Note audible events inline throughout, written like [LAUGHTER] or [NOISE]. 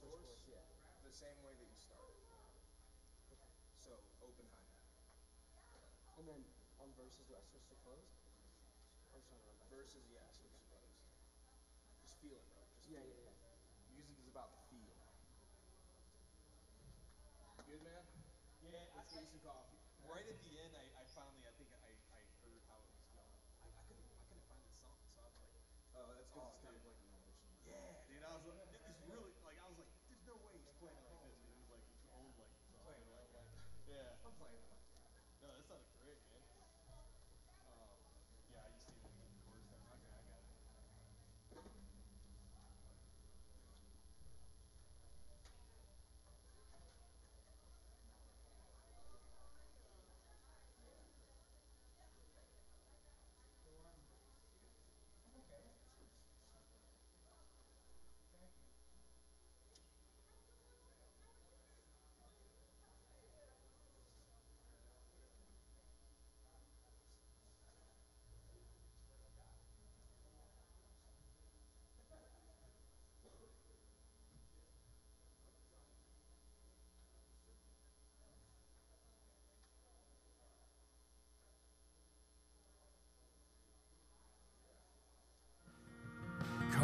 switch course, course, yeah. the same way that you started. Okay. So open hi hat. And then on verses, do I switch to close? I'm just trying to run back. Versus yes, it's closed. Just feel it, bro. Just Yeah, feel yeah, it. yeah. Music is about the feel. Good man. Yeah, Let's get you some coffee. right at the end, I, I finally, I think I, I heard how it was going. I, I couldn't, I couldn't find the song, so I was like, Oh, that's because Oh, it's kind of dude. like emotional. yeah, dude. I was like, it's really, like, I was like, there's no way he's playing it like this. Dude. It was like this old, like, song. Playing it like, like yeah. I'm playing it like No, that sounded great, man. Um, yeah, I just needed the chorus there. Okay, I got it.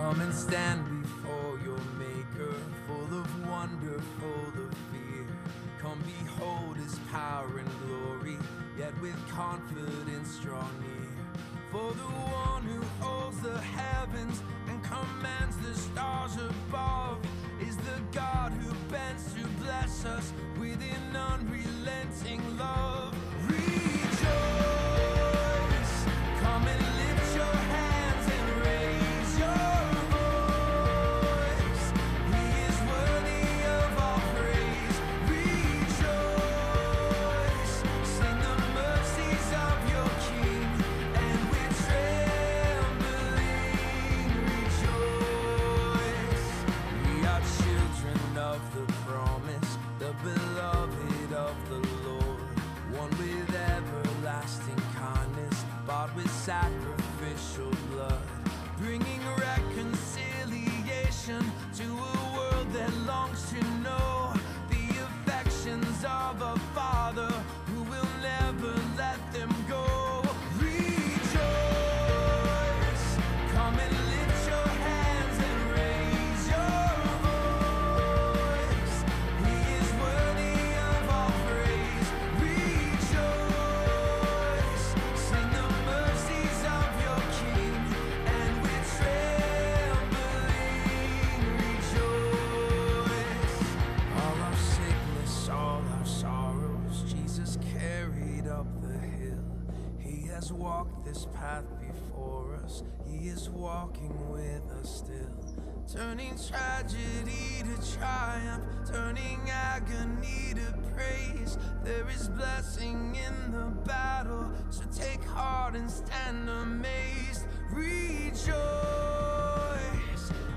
Come and stand before your Maker, full of wonder, full of fear. Come behold his power and glory, yet with confidence draw near. For the one who holds the heavens and commands the stars above is the God who bends to bless us with an unrelenting love. Reconciliation to has walked this path before us, He is walking with us still. Turning tragedy to triumph, turning agony to praise. There is blessing in the battle, so take heart and stand amazed. Rejoice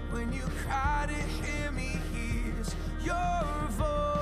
when you cry to him, he hears your voice.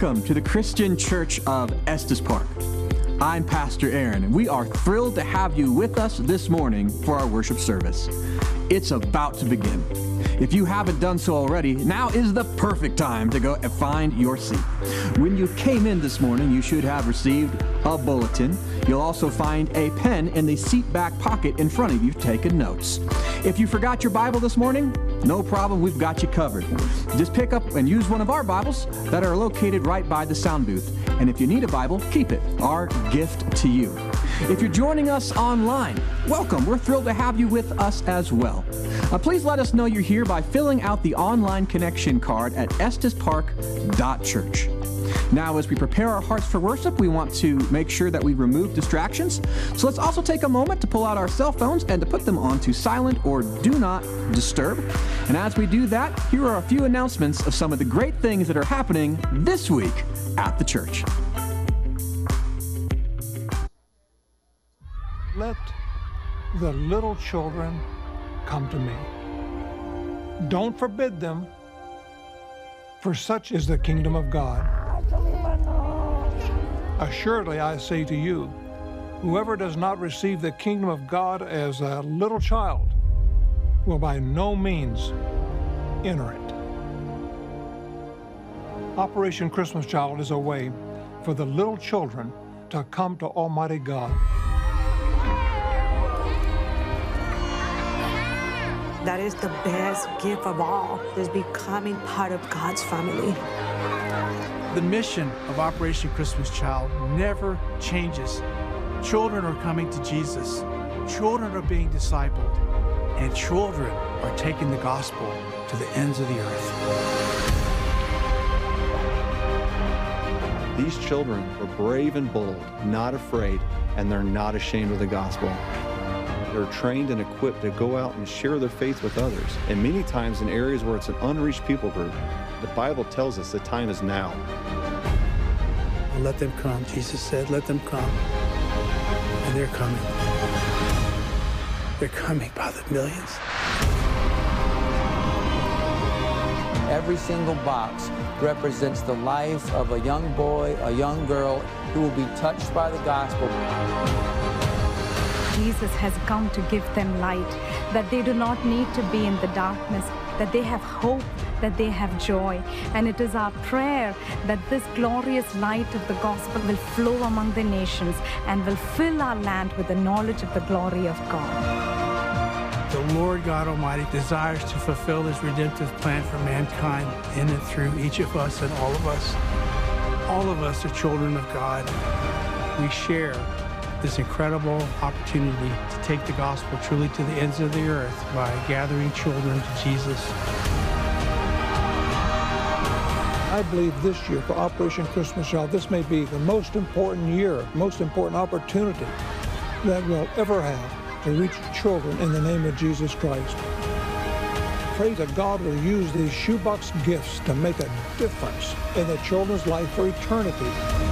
Welcome to the Christian Church of Estes Park. I'm Pastor Aaron, and we are thrilled to have you with us this morning for our worship service. It's about to begin. If you haven't done so already, now is the perfect time to go and find your seat. When you came in this morning, you should have received a bulletin. You'll also find a pen in the seat back pocket in front of you taking notes. If you forgot your Bible this morning, no problem, we've got you covered. Just pick up and use one of our Bibles that are located right by the sound booth. And if you need a Bible, keep it. Our gift to you. If you're joining us online, welcome. We're thrilled to have you with us as well. Uh, please let us know you're here by filling out the online connection card at estespark.church. Now, as we prepare our hearts for worship, we want to make sure that we remove distractions. So let's also take a moment to pull out our cell phones and to put them onto silent or do not disturb. And as we do that, here are a few announcements of some of the great things that are happening this week at the church. Let the little children come to me. Don't forbid them, for such is the kingdom of God. Assuredly, I say to you, whoever does not receive the kingdom of God as a little child will by no means enter it. Operation Christmas Child is a way for the little children to come to Almighty God. That is the best gift of all, is becoming part of God's family. The mission of Operation Christmas Child never changes. Children are coming to Jesus, children are being discipled, and children are taking the gospel to the ends of the earth. These children are brave and bold, not afraid, and they're not ashamed of the gospel. They're trained and equipped to go out and share their faith with others, and many times in areas where it's an unreached people group. The Bible tells us the time is now. Let them come, Jesus said, let them come. And they're coming. They're coming by the millions. Every single box represents the life of a young boy, a young girl who will be touched by the gospel. Jesus has come to give them light, that they do not need to be in the darkness, that they have hope, that they have joy. And it is our prayer that this glorious light of the gospel will flow among the nations and will fill our land with the knowledge of the glory of God. The Lord God Almighty desires to fulfill his redemptive plan for mankind in and through each of us and all of us. All of us are children of God. We share this incredible opportunity to take the gospel truly to the ends of the earth by gathering children to Jesus. I believe this year for Operation Christmas Child, this may be the most important year, most important opportunity that we'll ever have to reach children in the name of Jesus Christ. Pray that God will use these shoebox gifts to make a difference in the children's life for eternity.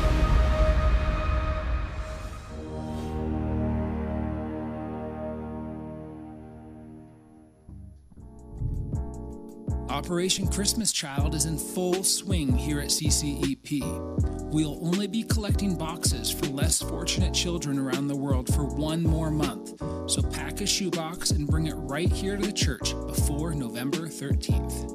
Operation Christmas Child is in full swing here at CCEP. We'll only be collecting boxes for less fortunate children around the world for one more month, so pack a shoebox and bring it right here to the church before November 13th.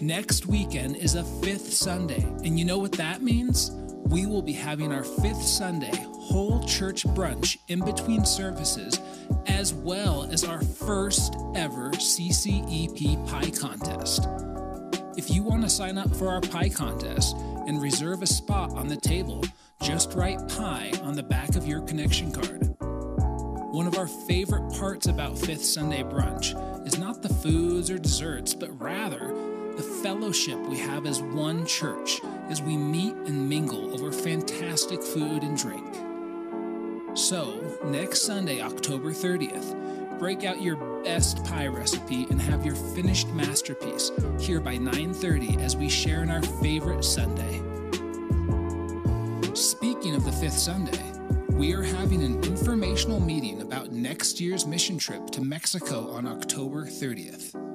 Next weekend is a fifth Sunday, and you know what that means? We will be having our fifth Sunday whole church brunch in between services as well as our first ever CCEP pie contest. If you want to sign up for our pie contest and reserve a spot on the table, just write pie on the back of your connection card. One of our favorite parts about Fifth Sunday Brunch is not the foods or desserts, but rather the fellowship we have as one church as we meet and mingle over fantastic food and drink. So, next Sunday, October 30th, break out your best pie recipe and have your finished masterpiece here by 9:30 as we share in our favorite Sunday. Speaking of the 5th Sunday, we are having an informational meeting about next year's mission trip to Mexico on October 30th.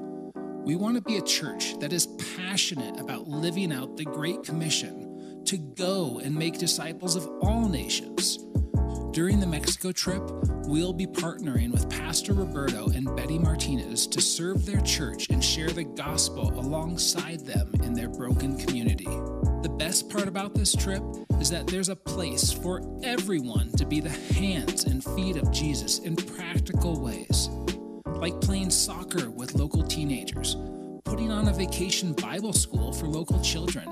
We want to be a church that is passionate about living out the Great Commission to go and make disciples of all nations. During the Mexico trip, we'll be partnering with Pastor Roberto and Betty Martinez to serve their church and share the gospel alongside them in their broken community. The best part about this trip is that there's a place for everyone to be the hands and feet of Jesus in practical ways, like playing soccer with local teenagers, putting on a vacation Bible school for local children,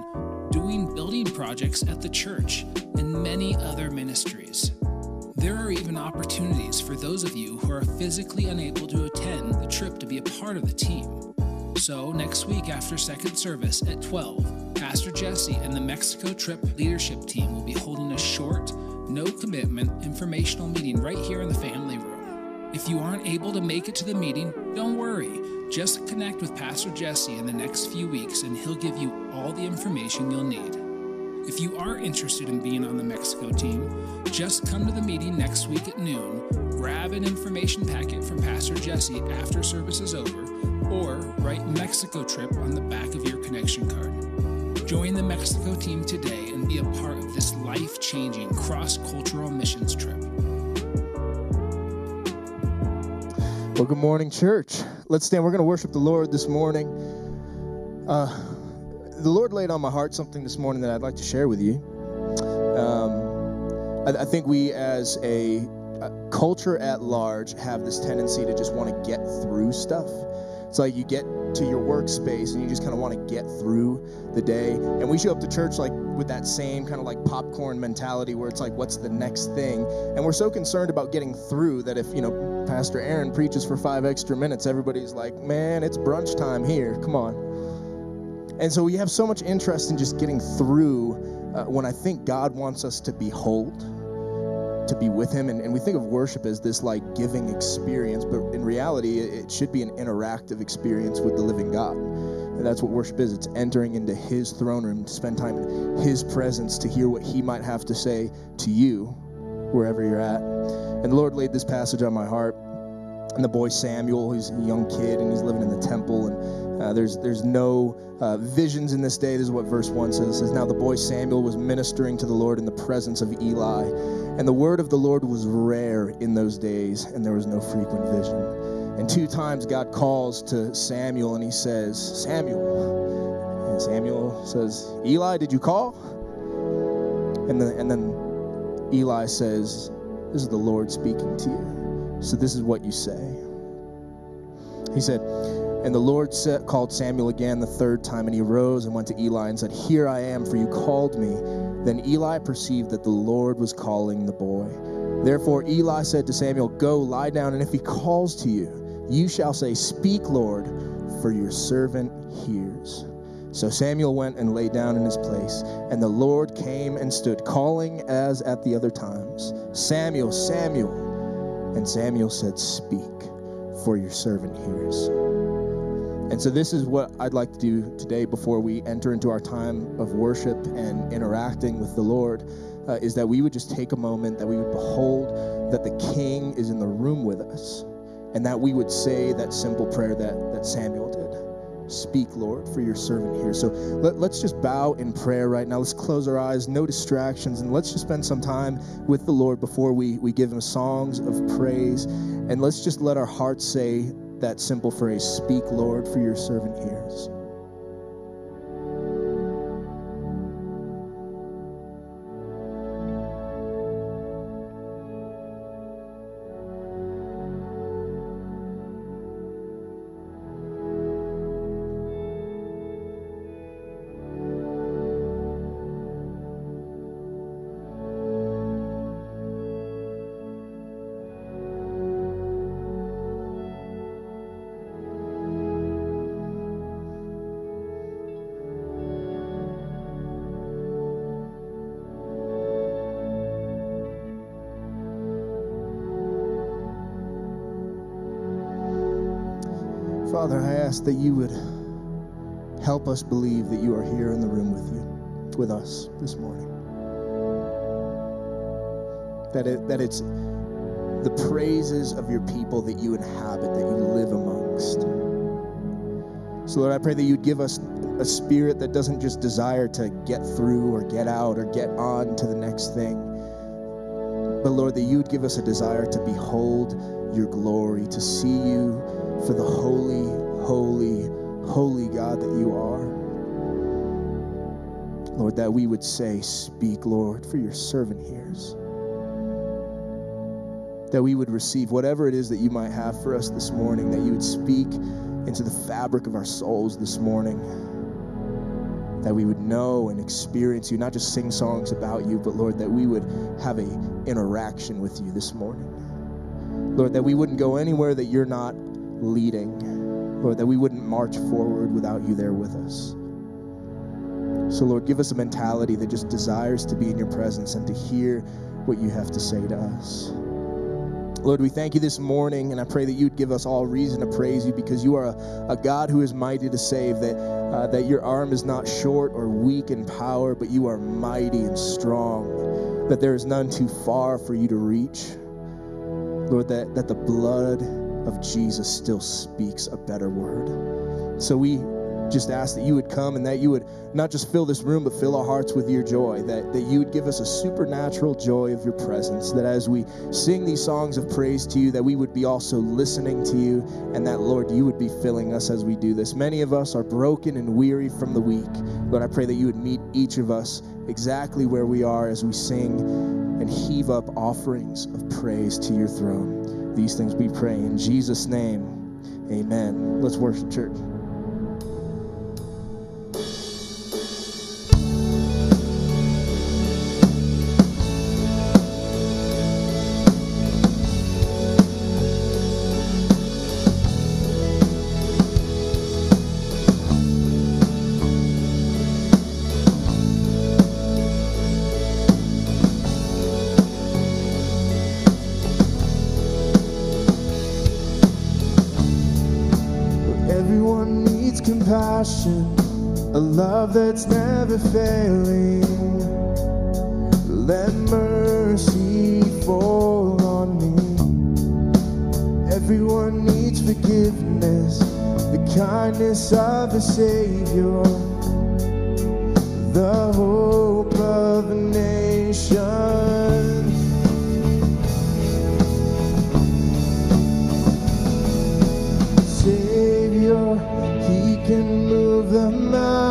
doing building projects at the church, and many other ministries. There are even opportunities for those of you who are physically unable to attend the trip to be a part of the team. So, next week after second service at 12, Pastor Jesse and the Mexico Trip leadership team will be holding a short, no commitment informational meeting right here in the family room. If you aren't able to make it to the meeting, don't worry. Just connect with Pastor Jesse in the next few weeks and he'll give you all the information you'll need. If you are interested in being on the Mexico team, just come to the meeting next week at noon, grab an information packet from Pastor Jesse after service is over, or write Mexico trip on the back of your connection card. Join the Mexico team today and be a part of this life changing cross cultural missions trip. Well, good morning, church. Let's stand. We're going to worship the Lord this morning. Uh, the Lord laid on my heart something this morning that I'd like to share with you. Um, I, I, think we, as a, a, culture at large, have this tendency to just want to get through stuff. It's like you get to your workspace and you just kind of want to get through the day. And we show up to church like with that same kind of like popcorn mentality where it's like, what's the next thing? And we're so concerned about getting through that if, you know, Pastor Aaron preaches for five extra minutes, everybody's like, man, it's brunch time here. Come on. And so we have so much interest in just getting through uh, when I think God wants us to behold, to be with Him. And, and, we think of worship as this like giving experience, but in reality, it should be an interactive experience with the living God. And that's what worship is it's entering into His throne room to spend time in His presence to hear what He might have to say to you wherever you're at. And the Lord laid this passage on my heart. And the boy Samuel, he's a young kid and he's living in the temple. And uh, there's there's no uh, visions in this day. This is what verse 1 says. It says, Now the boy Samuel was ministering to the Lord in the presence of Eli. And the word of the Lord was rare in those days, and there was no frequent vision. And two times God calls to Samuel and he says, Samuel. And Samuel says, Eli, did you call? And, the, and then Eli says, This is the Lord speaking to you. So this is what you say. He said, And the Lord set, called Samuel again the third time, and he rose and went to Eli and said, Here I am, for you called me. Then Eli perceived that the Lord was calling the boy. Therefore Eli said to Samuel, Go, lie down, and if he calls to you, you shall say, Speak, Lord, for your servant hears. So Samuel went and lay down in his place, and the Lord came and stood, calling as at the other times, Samuel, Samuel. And Samuel said, Speak, for your servant hears. And so, this is what I'd like to do today before we enter into our time of worship and interacting with the Lord. Uh, is that we would just take a moment, that we would behold that the King is in the room with us, and that we would say that simple prayer that, that Samuel did. Speak, Lord, for your servant here. So let, us just bow in prayer right now. Let's close our eyes, no distractions, and let's just spend some time with the Lord before we, we give him songs of praise. And let's just let our hearts say that simple phrase Speak, Lord, for your servant hears. Ask that you would help us believe that you are here in the room with you, with us this morning. That it that it's the praises of your people that you inhabit, that you live amongst. So, Lord, I pray that you'd give us a spirit that doesn't just desire to get through or get out or get on to the next thing, but Lord, that you'd give us a desire to behold your glory, to see you for the holy, holy, holy God that you are. Lord, that we would say, Speak, Lord, for your servant hears. That we would receive whatever it is that you might have for us this morning, that you would speak into the fabric of our souls this morning. That we would know and experience you, not just sing songs about you, but Lord, that we would have a interaction with you this morning. Lord, that we wouldn't go anywhere that you're not leading. Lord, that we wouldn't march forward without you there with us. So, Lord, give us a mentality that just desires to be in your presence and to hear what you have to say to us. Lord, we thank you this morning, and I pray that you'd give us all reason to praise you because you are a, a God who is mighty to save, that, uh, that your arm is not short or weak in power, but you are mighty and strong, that there is none too far for you to reach. Lord, that, that the blood of Jesus still speaks a better word. So we just ask that you would come and that you would not just fill this room, but fill our hearts with your joy, that, that you would give us a supernatural joy of your presence, that as we sing these songs of praise to you, that we would be also listening to you, and that, Lord, you would be filling us as we do this. Many of us are broken and weary from the week. Lord, I pray that you would meet each of us exactly where we are as we sing and heave up offerings of praise to your throne. These things we pray in Jesus' name. Amen. Let's worship, church. Love that's never failing. Let mercy fall on me. Everyone needs forgiveness, the kindness of a Savior, the hope of a nation. Savior, He can move the mountains.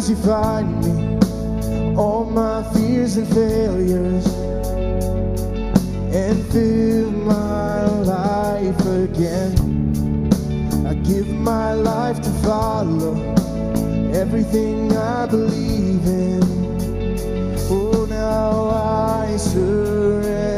As you find me, all my fears and failures, and fill my life again. I give my life to follow everything I believe in. Oh, now I surrender.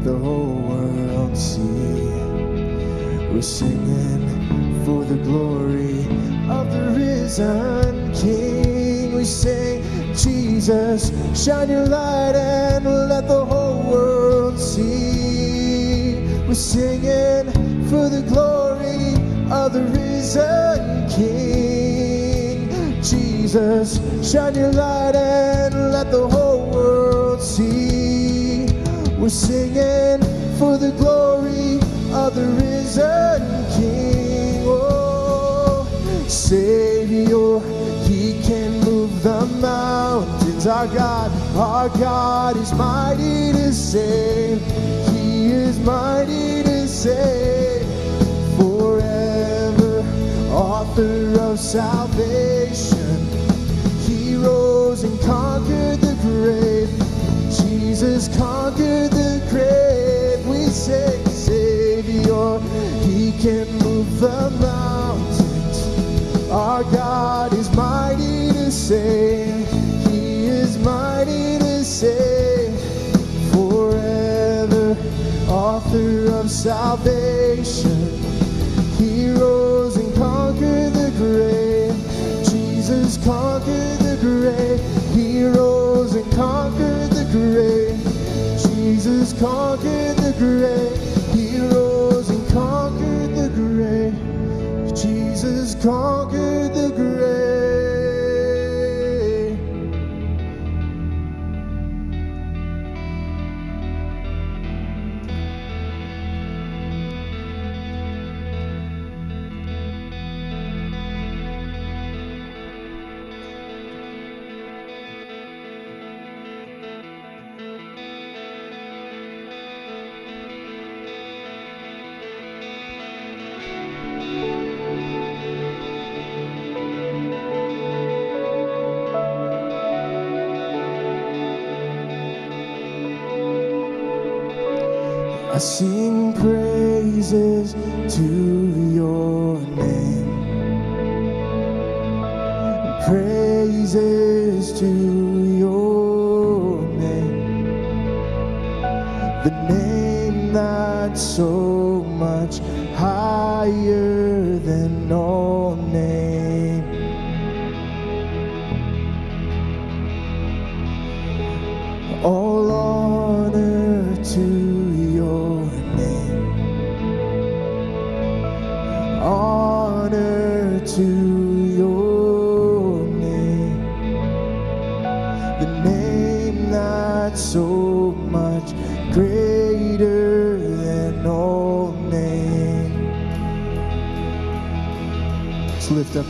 Let the whole world see. We're singing for the glory of the risen King. We sing, Jesus, shine your light and let the whole world world see. We're singing for the glory of the risen King. Jesus, shine your light and let the whole world see. We're singing for the glory of the risen King. Oh, Savior, He can move the mountains. Our God, our God is mighty to save. He is mighty to save forever. Author of salvation, He rose and conquered the grave. Jesus conquered can move the mountains. Our God is mighty to save. He is mighty to save forever. Author of salvation, He rose and conquered the grave. Jesus conquered the grave. He rose and conquered the grave. Jesus conquered the grave. Conquered sing praises to your name. Praises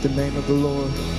the name of the Lord.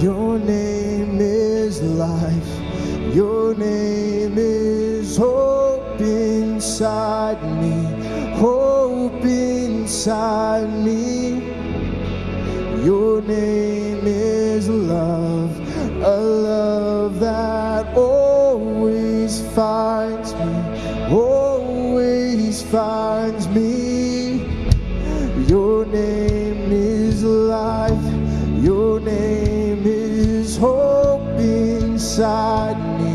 Your name is life. Your name is hope inside me. Hope inside me. Your name is love. A love that always finds. Inside me,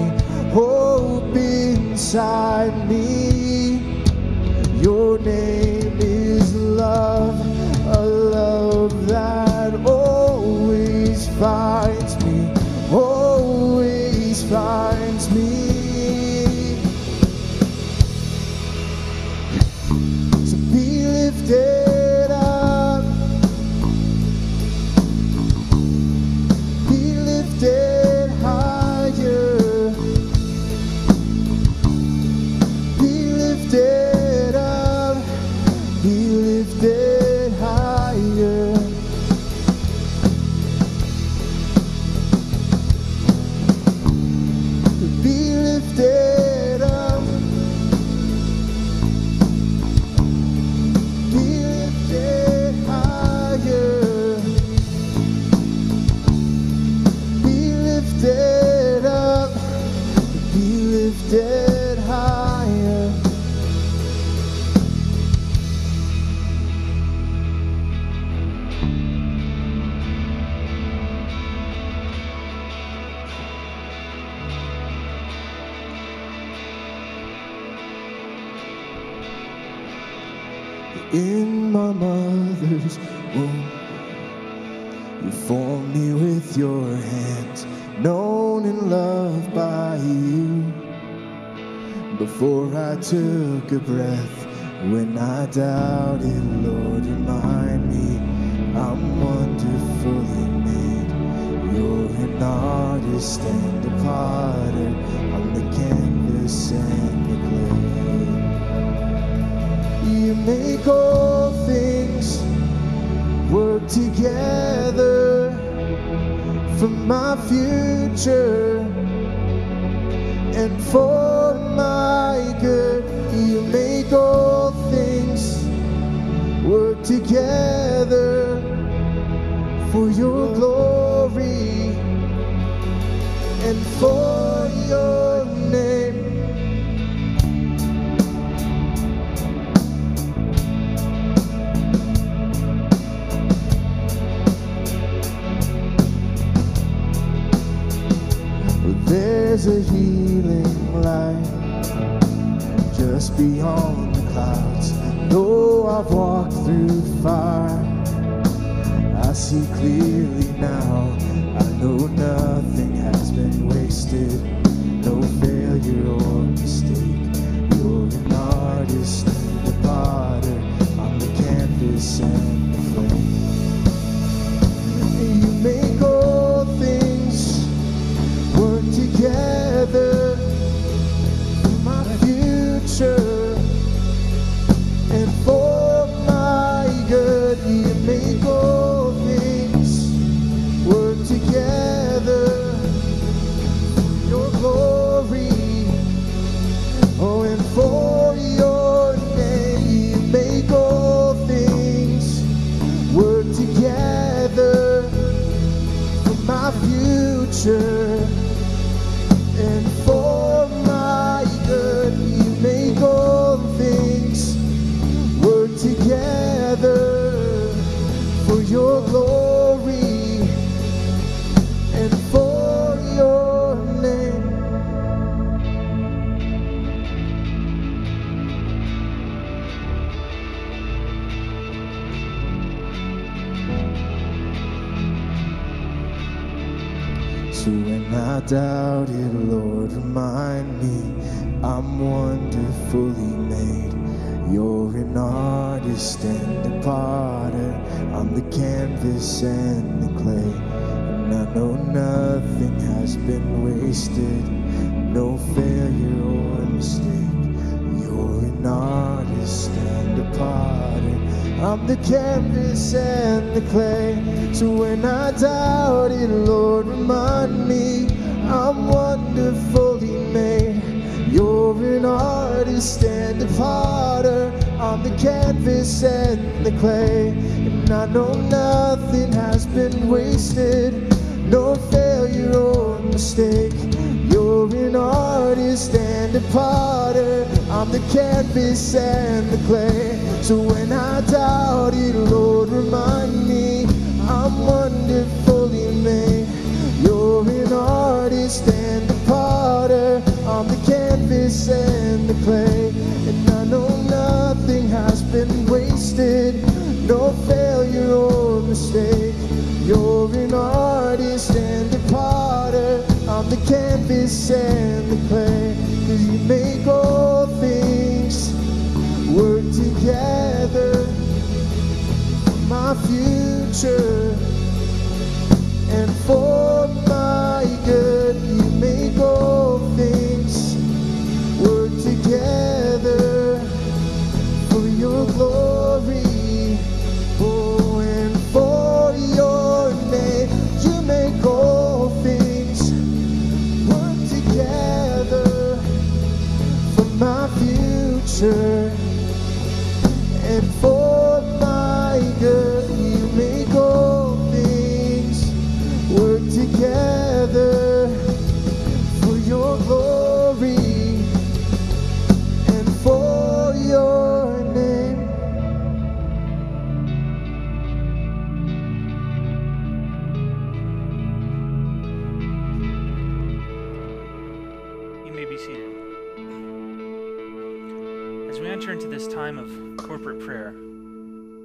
hope inside me. Your name is love, a love that always finds me, always finds me. A breath, when I doubt doubted, Lord, remind me I'm wonderfully made. You're an artist and a potter, I'm the canvas and the clay. You make all things work together for my future and for all things work together for your glory and for your name. There's a healing light just beyond I've walked through fire, I see clearly now. I know nothing has been wasted, no failure or mistake. You're an artist a potter, I'm the canvas the canvas and the clay. So when I doubt it, Lord, remind me I'm wonderfully made. You're an artist and a potter. I'm the canvas and the clay. And I know nothing has been wasted, no failure or mistake. You're an artist and a potter. I'm the canvas and the clay. So when I doubt it, Lord, remind me I'm wonderfully made. You're an artist and a potter. I'm the canvas and the clay. And I know nothing has been wasted, no failure or mistake. You're an artist and a potter. I'm the canvas and the clay. Cause you make all things together my future and for my good. You make all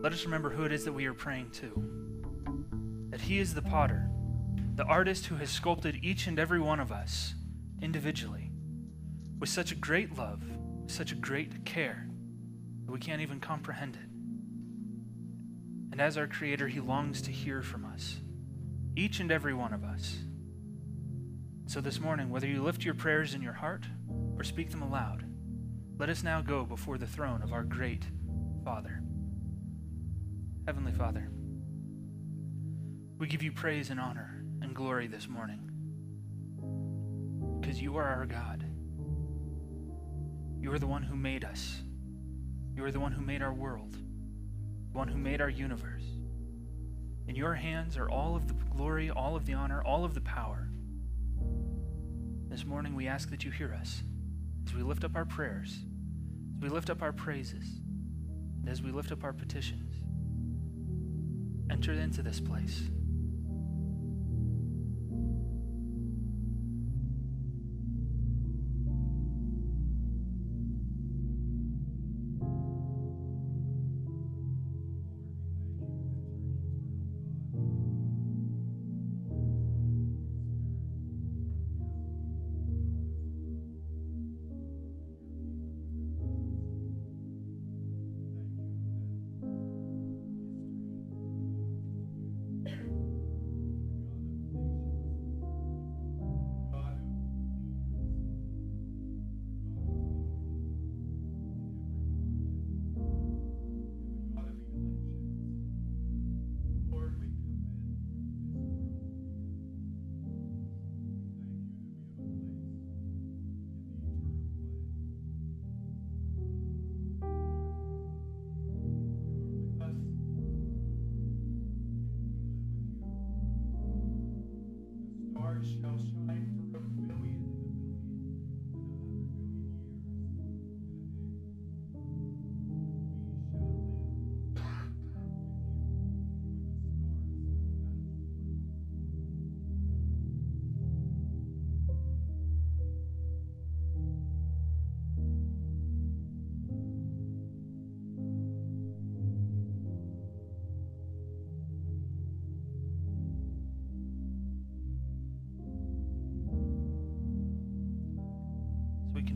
let us remember who it is that we are praying to. That He is the potter, the artist who has sculpted each and every one of us individually with such a great love, such a great care that we can't even comprehend it. And as our Creator, He longs to hear from us, each and every one of us. So this morning, whether you lift your prayers in your heart or speak them aloud, let us now go before the throne of our great Father. Heavenly Father, we give you praise and honor and glory this morning because you are our God. You are the one who made us. You are the one who made our world, the one who made our universe. In your hands are all of the glory, all of the honor, all of the power. This morning we ask that you hear us as we lift up our prayers, as we lift up our praises, and as we lift up our petitions. Enter into this place.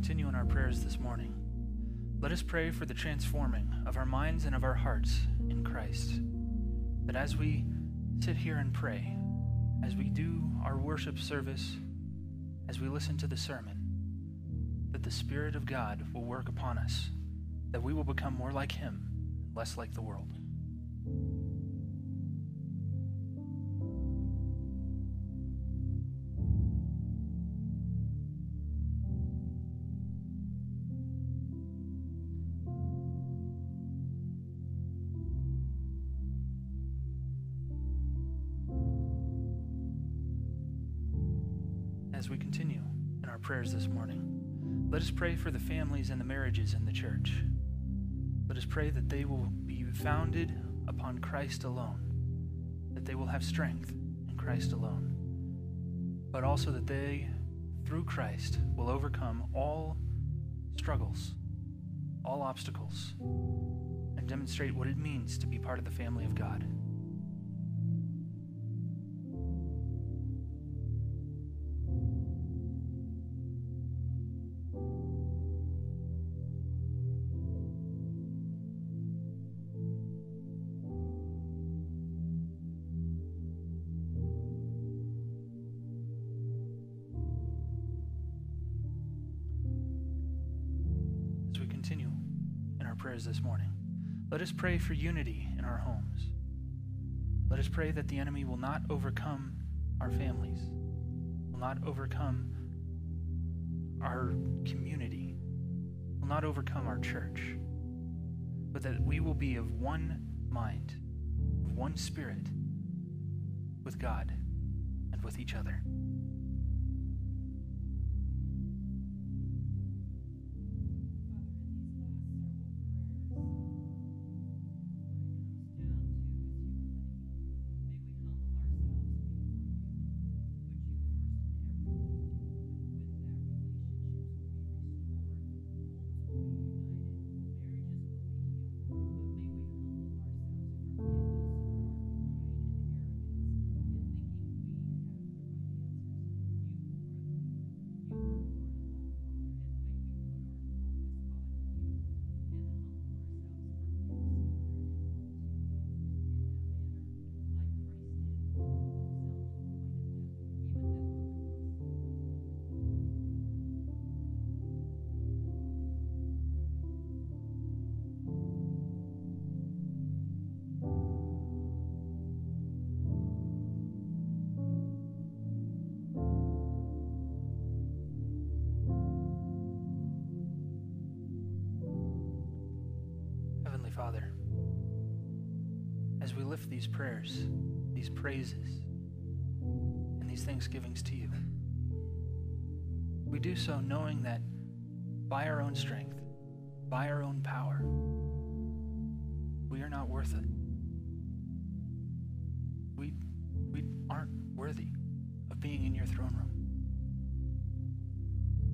Continue in our prayers this morning, let us pray for the transforming of our minds and of our hearts in Christ. That as we sit here and pray, as we do our worship service, as we listen to the sermon, that the Spirit of God will work upon us, that we will become more like Him, less like the world. For the families and the marriages in the church. Let us pray that they will be founded upon Christ alone, that they will have strength in Christ alone, but also that they, through Christ, will overcome all struggles, all obstacles, and demonstrate what it means to be part of the family of God. Prayers this morning, let us pray for unity in our homes. Let us pray that the enemy will not overcome our families, will not overcome our community, will not overcome our church, but that we will be of one mind, of one spirit with God and with each other. As we lift these prayers, these praises, and these thanksgivings to you, we do so knowing that by our own strength, by our own power, we are not worth it. We, we aren't worthy of being in your throne room.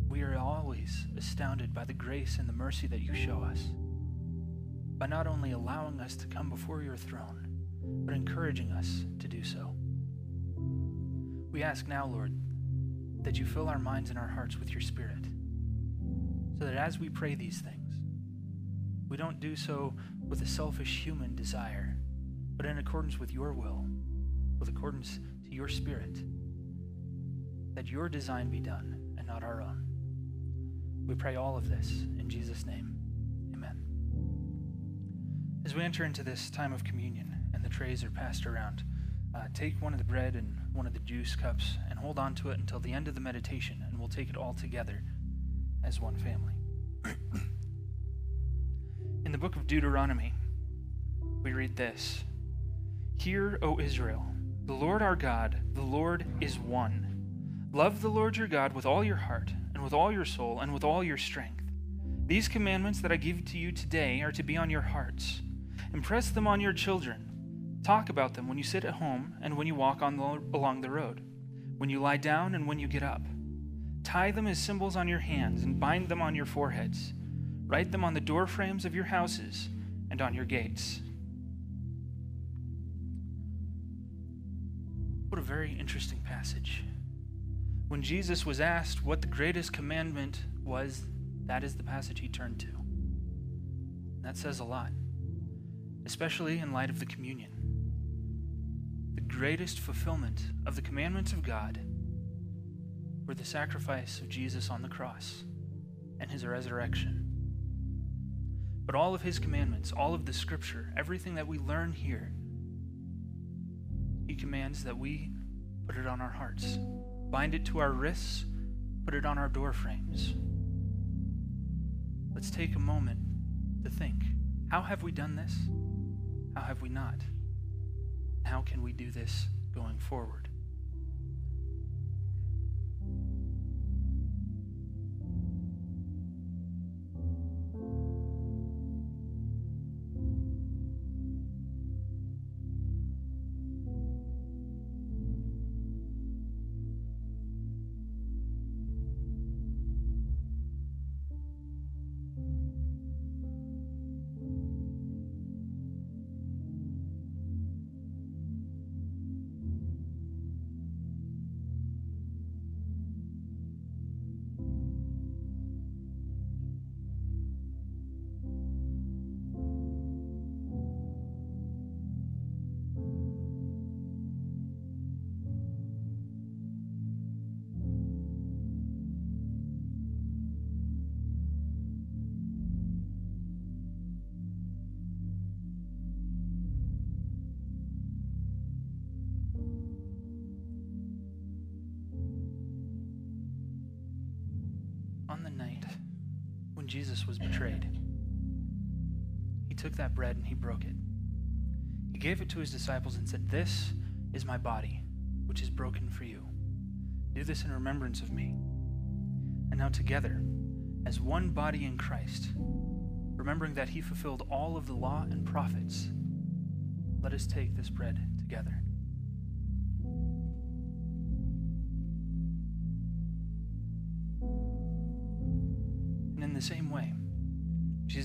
We are always astounded by the grace and the mercy that you show us by not only allowing us to come before your throne, but encouraging us to do so. We ask now, Lord, that you fill our minds and our hearts with your Spirit, so that as we pray these things, we don't do so with a selfish human desire, but in accordance with your will, with accordance to your Spirit, that your design be done and not our own. We pray all of this in Jesus' name. Amen. As we enter into this time of communion and the trays are passed around, uh, take one of the bread and one of the juice cups and hold on to it until the end of the meditation, and we'll take it all together as one family. [CLEARS THROAT] In the book of Deuteronomy, we read this Hear, O Israel, the Lord our God, the Lord is one. Love the Lord your God with all your heart, and with all your soul, and with all your strength. These commandments that I give to you today are to be on your hearts. Impress them on your children. Talk about them when you sit at home and when you walk on the, along the road, when you lie down and when you get up. Tie them as symbols on your hands and bind them on your foreheads. Write them on the door frames of your houses and on your gates. What a very interesting passage. When Jesus was asked what the greatest commandment was, that is the passage he turned to. That says a lot, especially in light of the communion. The greatest fulfillment of the commandments of God were the sacrifice of Jesus on the cross and his resurrection. But all of his commandments, all of the scripture, everything that we learn here, he commands that we put it on our hearts, bind it to our wrists, put it on our door frames. Let's take a moment to think how have we done this? How have we not? How can we do this going forward? Jesus was betrayed, he took that bread and he broke it. He gave it to his disciples and said, This is my body, which is broken for you. Do this in remembrance of me. And now, together, as one body in Christ, remembering that he fulfilled all of the law and prophets, let us take this bread together.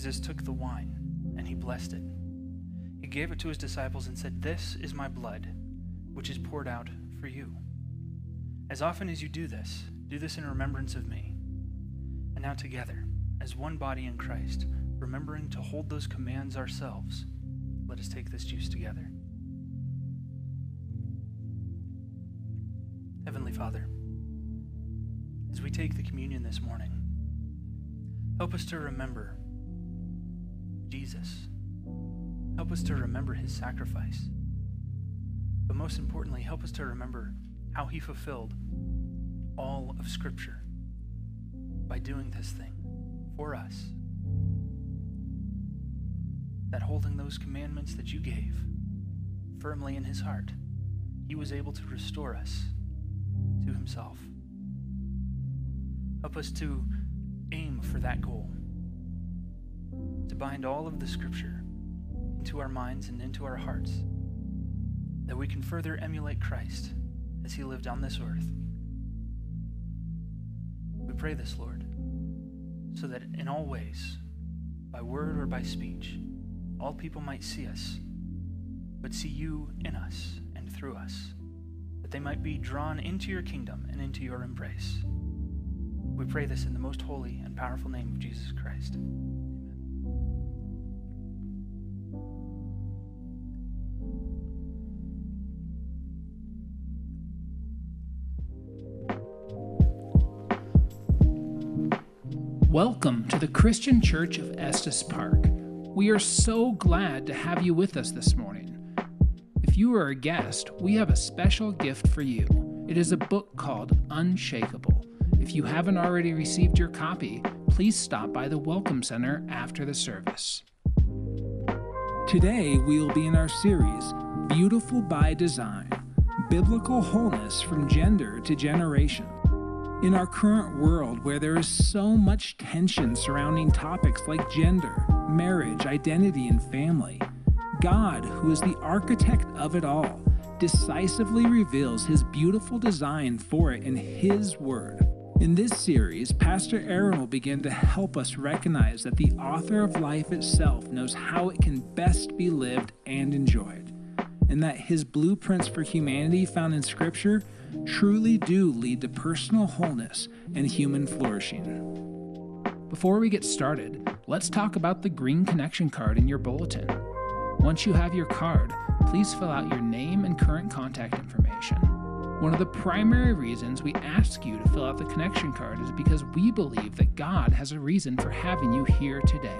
Jesus took the wine and he blessed it. He gave it to his disciples and said, This is my blood, which is poured out for you. As often as you do this, do this in remembrance of me. And now, together, as one body in Christ, remembering to hold those commands ourselves, let us take this juice together. Heavenly Father, as we take the communion this morning, help us to remember Jesus. Help us to remember his sacrifice. But most importantly, help us to remember how he fulfilled all of Scripture by doing this thing for us. That holding those commandments that you gave firmly in his heart, he was able to restore us to himself. Help us to aim for that goal, to bind all of the Scripture into our minds and into our hearts, that we can further emulate Christ as he lived on this earth. We pray this, Lord, so that in all ways, by word or by speech, all people might see us, but see you in us and through us, that they might be drawn into your kingdom and into your embrace. We pray this in the most holy and powerful name of Jesus Christ. Welcome to the Christian Church of Estes Park. We are so glad to have you with us this morning. If you are a guest, we have a special gift for you. It is a book called Unshakable. If you haven't already received your copy, please stop by the Welcome Center after the service. Today, we'll be in our series, Beautiful by Design Biblical Wholeness from Gender to Generation. In our current world, where there is so much tension surrounding topics like gender, marriage, identity, and family, God, who is the architect of it all, decisively reveals his beautiful design for it in his word. In this series, Pastor Aaron will begin to help us recognize that the author of life itself knows how it can best be lived and enjoyed, and that his blueprints for humanity found in Scripture truly do lead to personal wholeness and human flourishing. Before we get started, let's talk about the green connection card in your bulletin. Once you have your card, please fill out your name and current contact information. One of the primary reasons we ask you to fill out the connection card is because we believe that God has a reason for having you here today.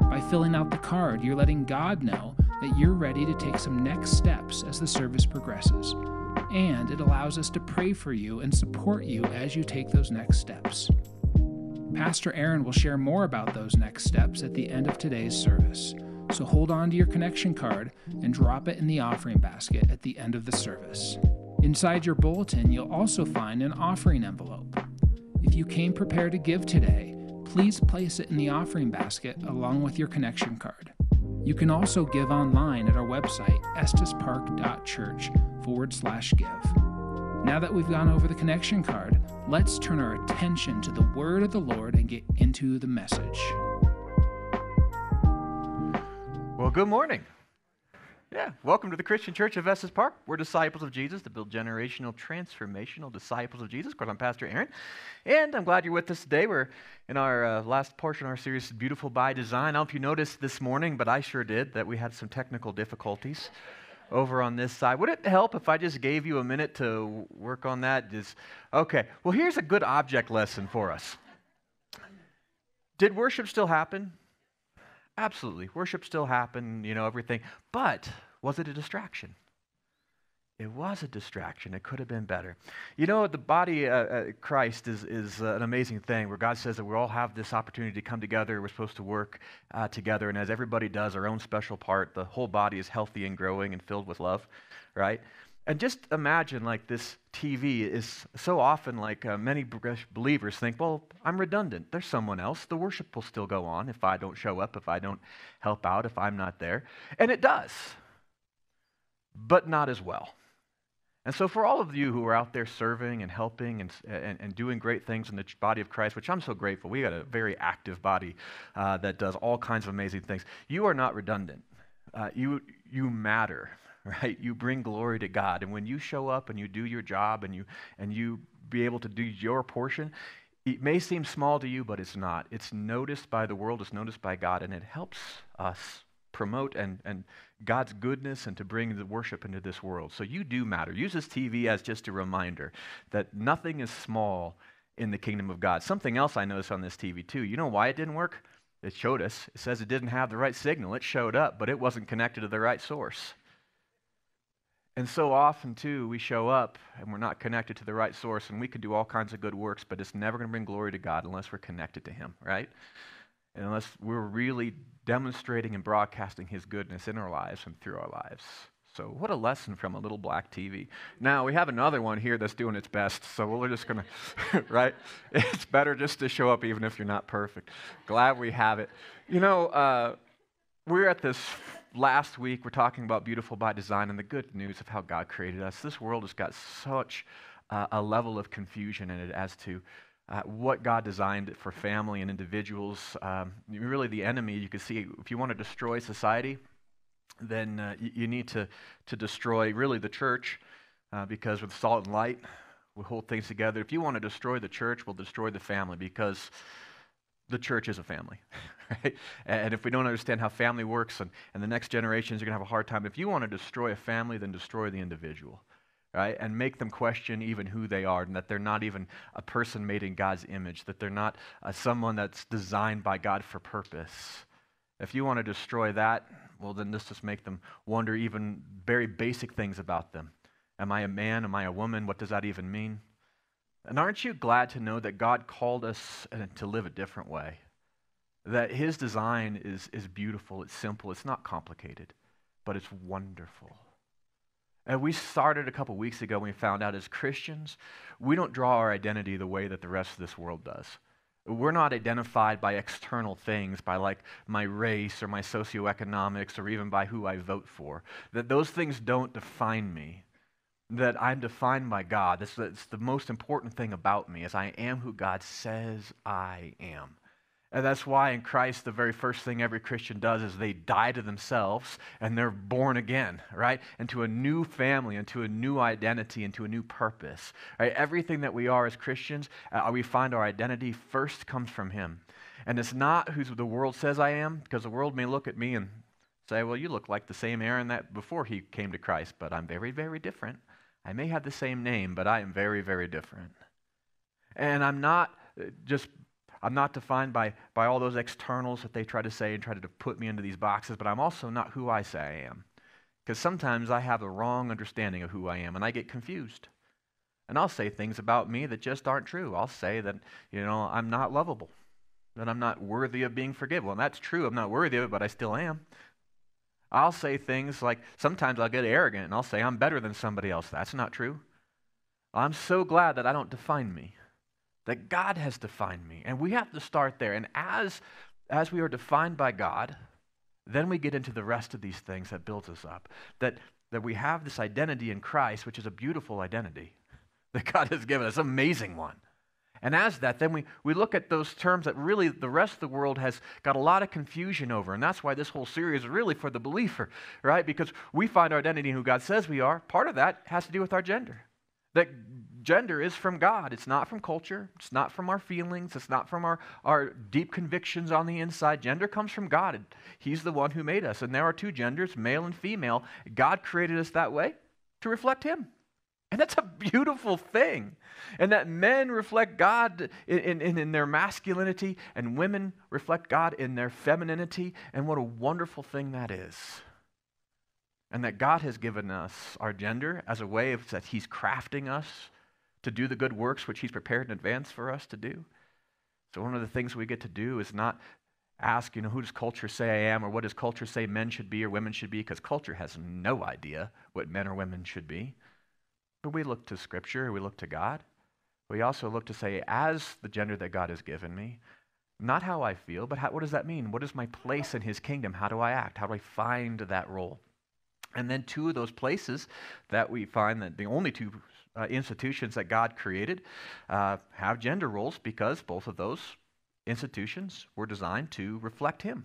By filling out the card, you're letting God know that you're ready to take some next steps as the service progresses and it allows us to pray for you and support you as you take those next steps. Pastor Aaron will share more about those next steps at the end of today's service. So hold on to your connection card and drop it in the offering basket at the end of the service. Inside your bulletin, you'll also find an offering envelope. If you came prepared to give today, please place it in the offering basket along with your connection card. You can also give online at our website, estespark.church forward slash give. Now that we've gone over the connection card, let's turn our attention to the word of the Lord and get into the message. Well, good morning. Yeah, welcome to the Christian Church of Estes Park. We're disciples of Jesus to build generational, transformational disciples of Jesus. Of course, I'm Pastor Aaron, and I'm glad you're with us today. We're in our uh, last portion of our series, Beautiful by Design. I don't know if you noticed this morning, but I sure did, that we had some technical difficulties over on this side. Would it help if I just gave you a minute to work on that? Just okay. Well, here's a good object lesson for us. Did worship still happen? Absolutely. Worship still happened, you know, everything. But was it a distraction? It was a distraction. It could have been better. You know, the body uh, uh, Christ is, is uh, an amazing thing where God says that we all have this opportunity to come together. We're supposed to work uh, together. And as everybody does our own special part, the whole body is healthy and growing and filled with love, right? And just imagine like this TV is so often like uh, many believers think, well, I'm redundant. There's someone else. The worship will still go on if I don't show up, if I don't help out, if I'm not there. And it does, but not as well. And so, for all of you who are out there serving and helping and, and, and doing great things in the body of Christ, which I'm so grateful, we got a very active body uh, that does all kinds of amazing things. You are not redundant. Uh, you, you matter, [LAUGHS] right? You bring glory to God. And when you show up and you do your job and you, and you be able to do your portion, it may seem small to you, but it's not. It's noticed by the world, it's noticed by God, and it helps us promote and, and God's goodness and to bring the worship into this world. So you do matter. Use this TV as just a reminder that nothing is small in the kingdom of God. Something else I noticed on this TV too. You know why it didn't work? It showed us. It says it didn't have the right signal. It showed up, but it wasn't connected to the right source. And so often, too, we show up and we're not connected to the right source, and we can do all kinds of good works, but it's never going to bring glory to God unless we're connected to Him, right? Unless we're really demonstrating and broadcasting His goodness in our lives and through our lives. So, what a lesson from a little black TV. Now, we have another one here that's doing its best, so we're just going [LAUGHS] to, right? It's better just to show up even if you're not perfect. Glad we have it. You know, uh, we're at this last week, we're talking about beautiful by design and the good news of how God created us. This world has got such uh, a level of confusion in it as to uh, what God designed for family and individuals. Um, really, the enemy, you can see, if you want to destroy society, then uh, you, you, need to, to destroy really the church uh, because with salt and light, we hold things together. If you want to destroy the church, we'll destroy the family because the church is a family. [LAUGHS] Right? And if we don't understand how family works and, and the next generations are going to have a hard time, if you want to destroy a family, then destroy the individual right? And make them question even who they are and that they're not even a person made in God's image, that they're not uh, someone that's designed by God for purpose. If you want to destroy that, well, then this just make them wonder even very basic things about them. Am I a man? Am I a woman? What does that even mean? And aren't you glad to know that God called us uh, to live a different way? That His design is, is beautiful, it's simple, it's not complicated, but it's wonderful. And we started a couple weeks ago when we found out as Christians, we don't draw our identity the way that the rest of this world does. We're not identified by external things, by like my race or my socioeconomics or even by who I vote for. That those things don't define me. That I'm defined by God. That's, that's the most important thing about me is I am who God says I am. And that's why in Christ, the very first thing every Christian does is they die to themselves and they're born again, right? Into a new family, into a new identity, into a new purpose. Right? Everything that we are as Christians, uh, we find our identity first comes from Him. And it's not who the world says I am, because the world may look at me and say, well, you look like the same Aaron that before he came to Christ, but I'm very, very different. I may have the same name, but I am very, very different. And I'm not uh, just I'm not defined by, by all those externals that they try to say and try to put me into these boxes, but I'm also not who I say I am. Because sometimes I have a wrong understanding of who I am and I get confused. And I'll say things about me that just aren't true. I'll say that, you know, I'm not lovable, that I'm not worthy of being forgiven. And that's true. I'm not worthy of it, but I still am. I'll say things like sometimes I'll get arrogant and I'll say I'm better than somebody else. That's not true. I'm so glad that I don't define me that God has defined me. And we have to start there. And as, as we are defined by God, then we get into the rest of these things that builds us up. That, that we have this identity in Christ, which is a beautiful identity [LAUGHS] that God has given us, amazing one. And as that, then we, we look at those terms that really the rest of the world has got a lot of confusion over. And that's why this whole series is really for the believer, right? Because we find our identity in who God says we are. Part of that has to do with our gender. That gender is from God. It's not from culture. It's not from our feelings. It's not from our, our deep convictions on the inside. Gender comes from God. He's the one who made us. And there are two genders, male and female. God created us that way to reflect Him. And that's a beautiful thing. And that men reflect God in, in, in, their masculinity and women reflect God in their femininity. And what a wonderful thing that is. and that God has given us our gender as a way of that He's crafting us to do the good works which He's prepared in advance for us to do. So, one of the things we get to do is not ask, you know, who does culture say I am, or what does culture say men should be or women should be, because culture has no idea what men or women should be. But we look to Scripture, we look to God. We also look to say, as the gender that God has given me, not how I feel, but how, what does that mean? What is my place in His kingdom? How do I act? How do I find that role? And then two of those places that we find that the only two uh, institutions that God created uh, have gender roles because both of those institutions were designed to reflect Him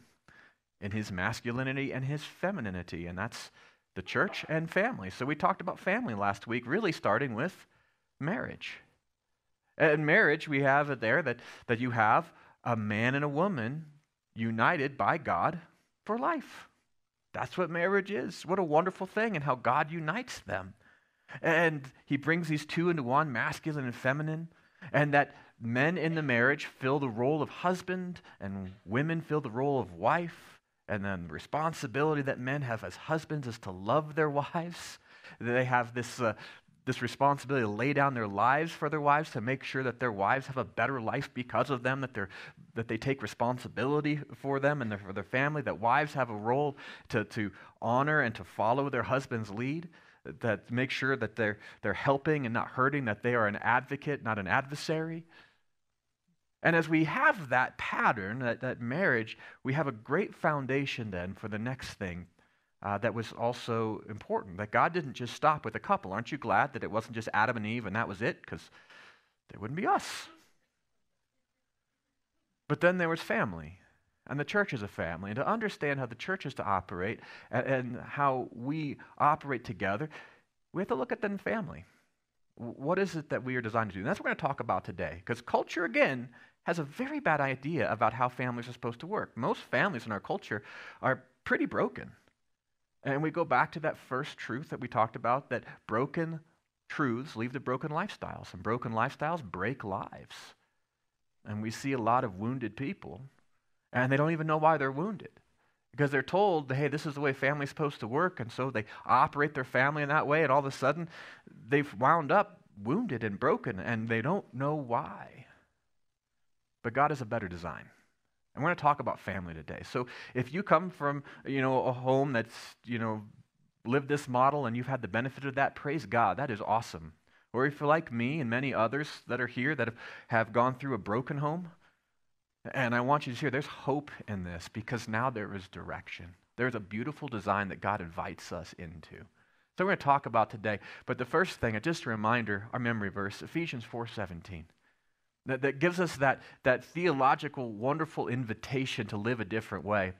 in His masculinity and His femininity, and that's the church and family. So we talked about family last week, really starting with marriage. In marriage, we have it there that, that you have a man and a woman united by God for life. That's what marriage is. What a wonderful thing, and how God unites them. And he brings these two into one, masculine and feminine, and that men in the marriage fill the role of husband, and women fill the role of wife. And then the responsibility that men have as husbands is to love their [LAUGHS] wives. They have this, uh, this responsibility to lay down their lives for their wives, to make sure that their wives have a better life because of them, that, they're, that they take responsibility for them and their, for their family, that wives have a role to, to honor and to follow their husband's lead, that make sure that they're, they're helping and not hurting, that they are an advocate, not an adversary. And as we have that pattern, that, that marriage, we have a great foundation then for the next thing uh, that was also important. That God didn't just stop with a couple. Aren't you glad that it wasn't just Adam and Eve and that was it? Because there wouldn't be us. But then there was family. And the church is a family. And to understand how the church is to operate and, and how we operate together, we have to look at the family. What is it that we are designed to do? And that's what we're going to talk about today. Because culture, again, has a very bad idea about how families are supposed to work. Most families in our culture are pretty broken. And we go back to that first truth that we talked about that broken truths lead to broken lifestyles, and broken lifestyles break lives. And we see a lot of wounded people, and they don't even know why they're wounded. Because they're told, hey, this is the way family's supposed to work, and so they operate their family in that way, and all of a sudden they've wound up wounded and broken, and they don't know why. But God has a better design. And we're going to talk about family today. So if you come from, you know, a home that's, you know, lived this model and you've had the benefit of that, praise God. That is awesome. Or if you're like me and many others that are here that have, have gone through a broken home, and I want you to hear there's hope in this because now there is direction. There's a beautiful design that God invites us into. So we're going to talk about today. But the first thing, just a reminder, our memory verse, Ephesians 4:17 that, that gives us that, that theological, wonderful invitation to live a different way.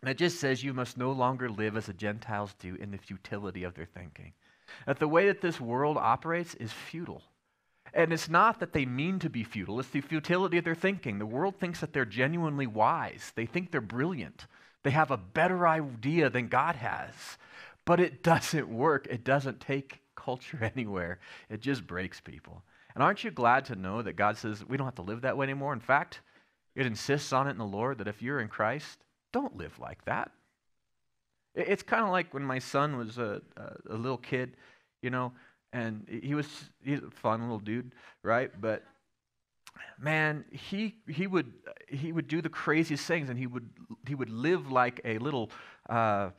And it just says you must no longer live as the Gentiles do in the futility of their thinking. That the way that this world operates is futile. And it's not that they mean to be futile, it's the futility of their thinking. The world thinks that they're genuinely wise, they think they're brilliant, they have a better idea than God has. But it [LAUGHS] doesn't work, it doesn't take culture [LAUGHS] anywhere, it just breaks people. And aren't you glad to know that God says we don't have to live that way anymore? In fact, it insists on it in the Lord that if you're in Christ, don't live like that. It's kind of like when my son was a, a, a, little kid, you know, and he was he's a fun little dude, right? But man, he he would he would do the craziest things, and he would he would live like a little. Uh,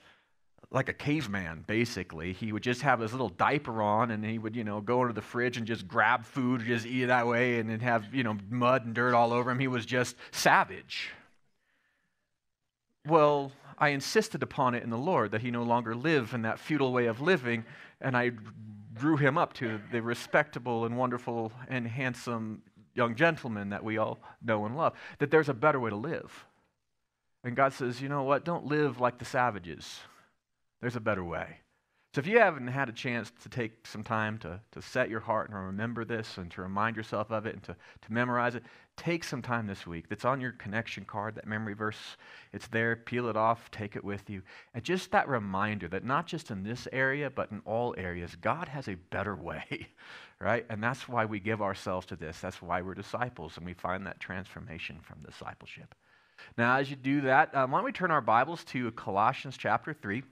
like a caveman, basically. He would just have his little diaper on and he would, you know, go into the fridge and just grab food, just eat it that way, and then have, you know, mud and dirt all over him. He was just savage. Well, I insisted upon it in the Lord that he no longer live in that futile way of living, and I grew him up to the respectable and wonderful and handsome young gentleman that we all know and love. That there's a better way to live. And God says, you know what? Don't live like the savages. There's a better way. So if you haven't had a chance to take some time to, to set your heart and remember this and to remind yourself of it and to, to memorize it, take some time this week. It's on your connection card, that memory verse. It's there. Peel it off, take it with you. And just that reminder that not just in this area, but in all areas, God has a better [LAUGHS] way, right? And that's why we give ourselves to this. That's why we're disciples, and we find that transformation from discipleship. Now, as you do that, um, why don't we turn our Bibles to Colossians chapter 3.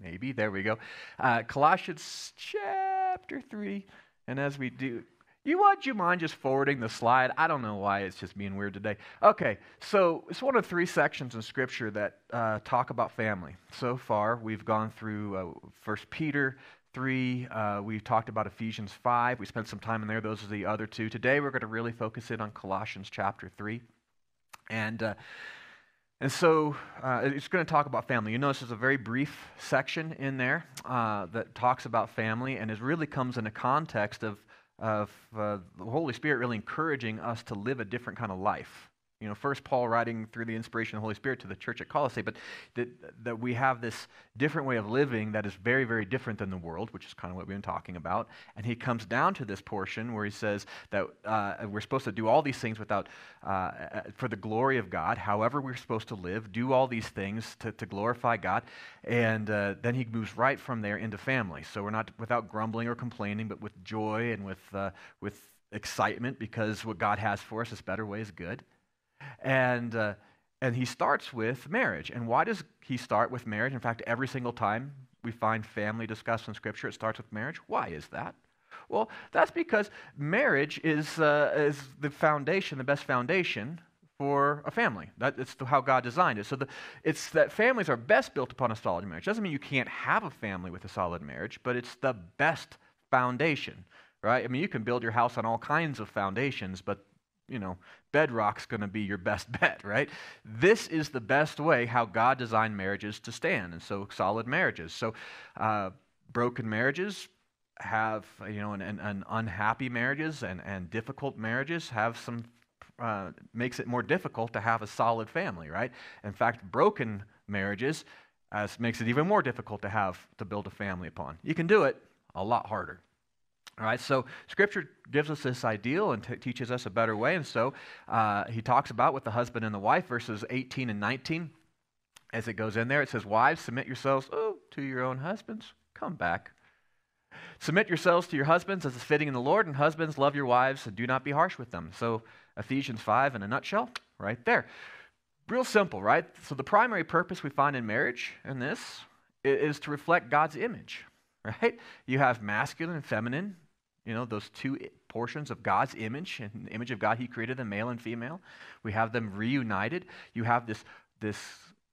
Maybe. There we go. Uh, Colossians chapter 3. And as we do, you want you mind just forwarding the slide? I don't know why it's just being weird today. Okay, so it's one of three sections in Scripture that uh, talk about family. So far, we've gone through uh, First Peter 3. Uh, we talked about Ephesians 5. We spent some time in there. Those are the other two. Today, we're going to really focus in on Colossians chapter 3. And uh, and so uh, it's going to talk about family. You notice there's a very brief section in there uh, that talks about family and it really comes in a context of, of uh, the Holy Spirit really encouraging us to live a different kind of life. You know, first Paul writing through the inspiration of the Holy Spirit to the church at Colossae, but that, that we have this different way of living that is very, very different than the world, which is kind of what we've been talking about. And he comes down to this portion where he says that uh, we're supposed to do all these things without, uh, uh, for the glory of God, however we're supposed to live, do all these things to, to glorify God. And uh, then he moves right from there into family. So we're not without grumbling or complaining, but with joy and with, uh, with excitement because what God has for us is better ways good. And, uh, and he starts with marriage. And why does he start with marriage? In fact, every single time we find family discussed in Scripture, it starts with marriage. Why is that? Well, that's because marriage is, uh, is the foundation, the best foundation for a family. That, it's how God designed it. So the, it's that families are best built upon a solid marriage. Doesn't mean you can't have a family with a solid marriage, but it's the best foundation, right? I mean, you can build your house on all kinds of foundations, but you know, bedrock's going to be your best [LAUGHS] bet, right? This is the best way how God designed marriages to stand, and so solid marriages. So, uh, broken marriages have, you know, and, and, unhappy marriages and, and difficult marriages have some, uh, makes it more difficult to have a solid family, right? In fact, broken marriages as makes it even more difficult to have to build a family upon. You can do it a lot harder. All right, so Scripture gives us this ideal and t- teaches us a better way. And so uh, he talks about with the husband and the wife, verses 18 and 19. As it goes in there, it says, Wives, submit yourselves oh, to your own husbands. Come back. Submit yourselves to your husbands as is fitting in the Lord, and husbands, love your wives and do not be harsh with them. So, Ephesians 5 in a nutshell, right there. Real simple, right? So, the primary purpose we find in marriage in this is to reflect God's image, [LAUGHS] right? You have masculine and feminine you know, those two portions of God's image and the image of God, He created them male and female. We have them reunited. You have this, this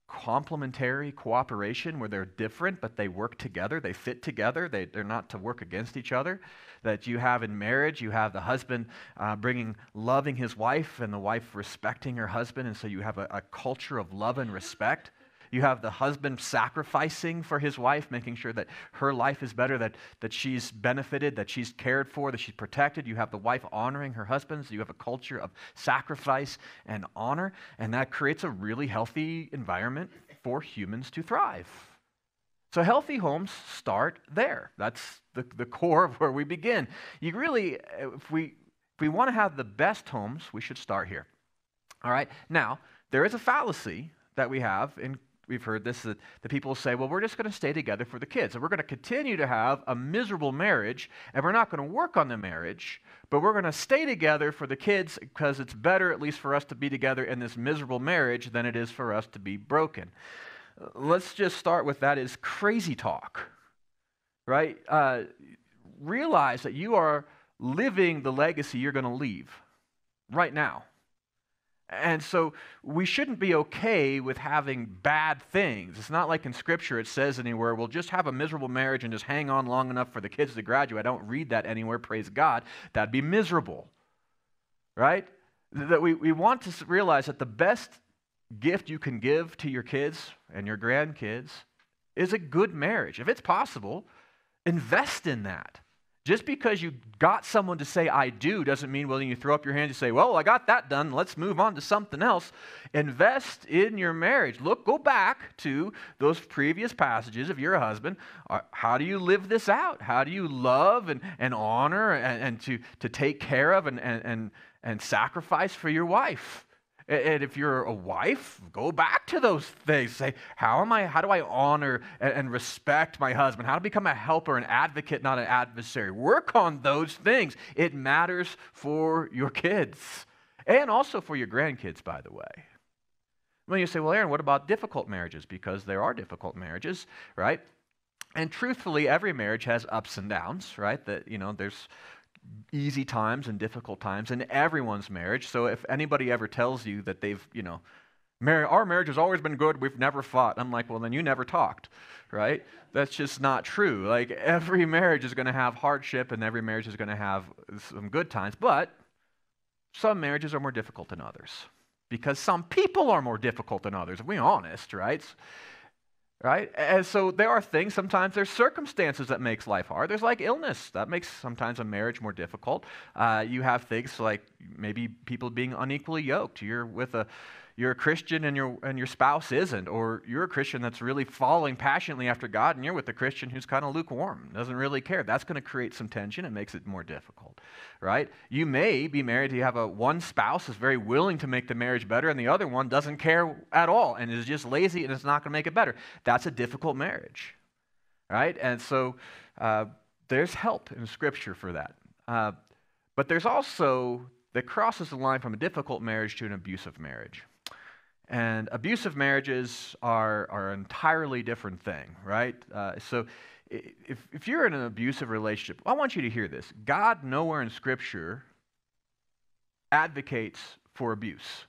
complementary cooperation where they're different, but they work together. They fit together. They, they're not to work against each other. That you have in marriage, you have the husband uh, bringing, loving his wife, and the wife respecting her husband. And so you have a, a culture of love and respect. You have the husband sacrificing for his wife, making sure that her life is better, that, that she's benefited, that she's cared for, that she's protected. You have the wife honoring her husband. So you have a culture of sacrifice and honor. And that creates a really healthy environment for humans to thrive. So healthy homes start there. That's the, the core of where we begin. You really, if we, if we want to have the best homes, we should start here. All right? Now, there is a fallacy that we have in we've heard this that the people say, well, we're just going to stay together for the kids. And we're going to continue to have a miserable marriage, and we're not going to work on the marriage, but we're going to stay together for the kids because it's better, at least for us to be together in this miserable marriage than it is for us to be broken. Let's just start with that is crazy talk, right? Uh, realize that you are living the legacy you're going to leave right now. And so we shouldn't be okay with having bad things. It's not like in Scripture it says anywhere, we'll just have a miserable marriage and just hang on long enough for the kids to graduate. I don't read that anywhere, praise God. That'd be miserable, right? That we, we want to realize that the best gift you can give to your kids and your grandkids is a good marriage. If it's possible, invest in that. Just because you got someone to say, I do, doesn't mean, well, then you throw up your hands and say, well, I got that done. Let's move on to something else. Invest in your marriage. Look, go back to those previous passages of your husband. Uh, how do you live this out? How do you love and, and honor and, and to, to take care of and, and, and, and sacrifice for your wife? And if you're a wife, go back to those things. Say, how am I, how do I honor and respect my husband? How to become a helper, an advocate, not an adversary? Work on those things. It matters for your kids and also for your grandkids, by the way. When you say, well, Aaron, what about difficult marriages? Because there are difficult marriages, right? And truthfully, every marriage has ups and downs, right? That, you know, there's easy times and difficult times in everyone's marriage. So if anybody ever tells you that they've, you know, Mar- our marriage has always been good. We've never fought. I'm like, well, then you never talked, right? That's just not true. Like, [LAUGHS] every marriage is going to have hardship and every marriage is going to have some good times. But some marriages are more difficult than others because some people are more difficult than others, if we're honest, right? Right? And so there are things, sometimes there's circumstances that makes life hard. There's like illness. That makes sometimes a marriage more difficult. Uh, you have things like maybe people being unequally yoked. You're with a you're a Christian and your, and your spouse isn't, or you're a Christian that's really following passionately after God and you're with a Christian who's kind of lukewarm, doesn't really care. That's going to create some tension. It makes it more difficult, right? You may be married, you have a one spouse is very willing to make the marriage better and the other one doesn't care at all and is just lazy and it's not going to make it better. That's a difficult marriage, right? And so uh, there's help in Scripture for that. Uh, but there's also that crosses the line from a difficult marriage to an abusive marriage. And abusive marriages are, are an entirely different thing, right? Uh, so if, if you're in an abusive relationship, I want you to hear this. God, nowhere in Scripture, advocates for abuse.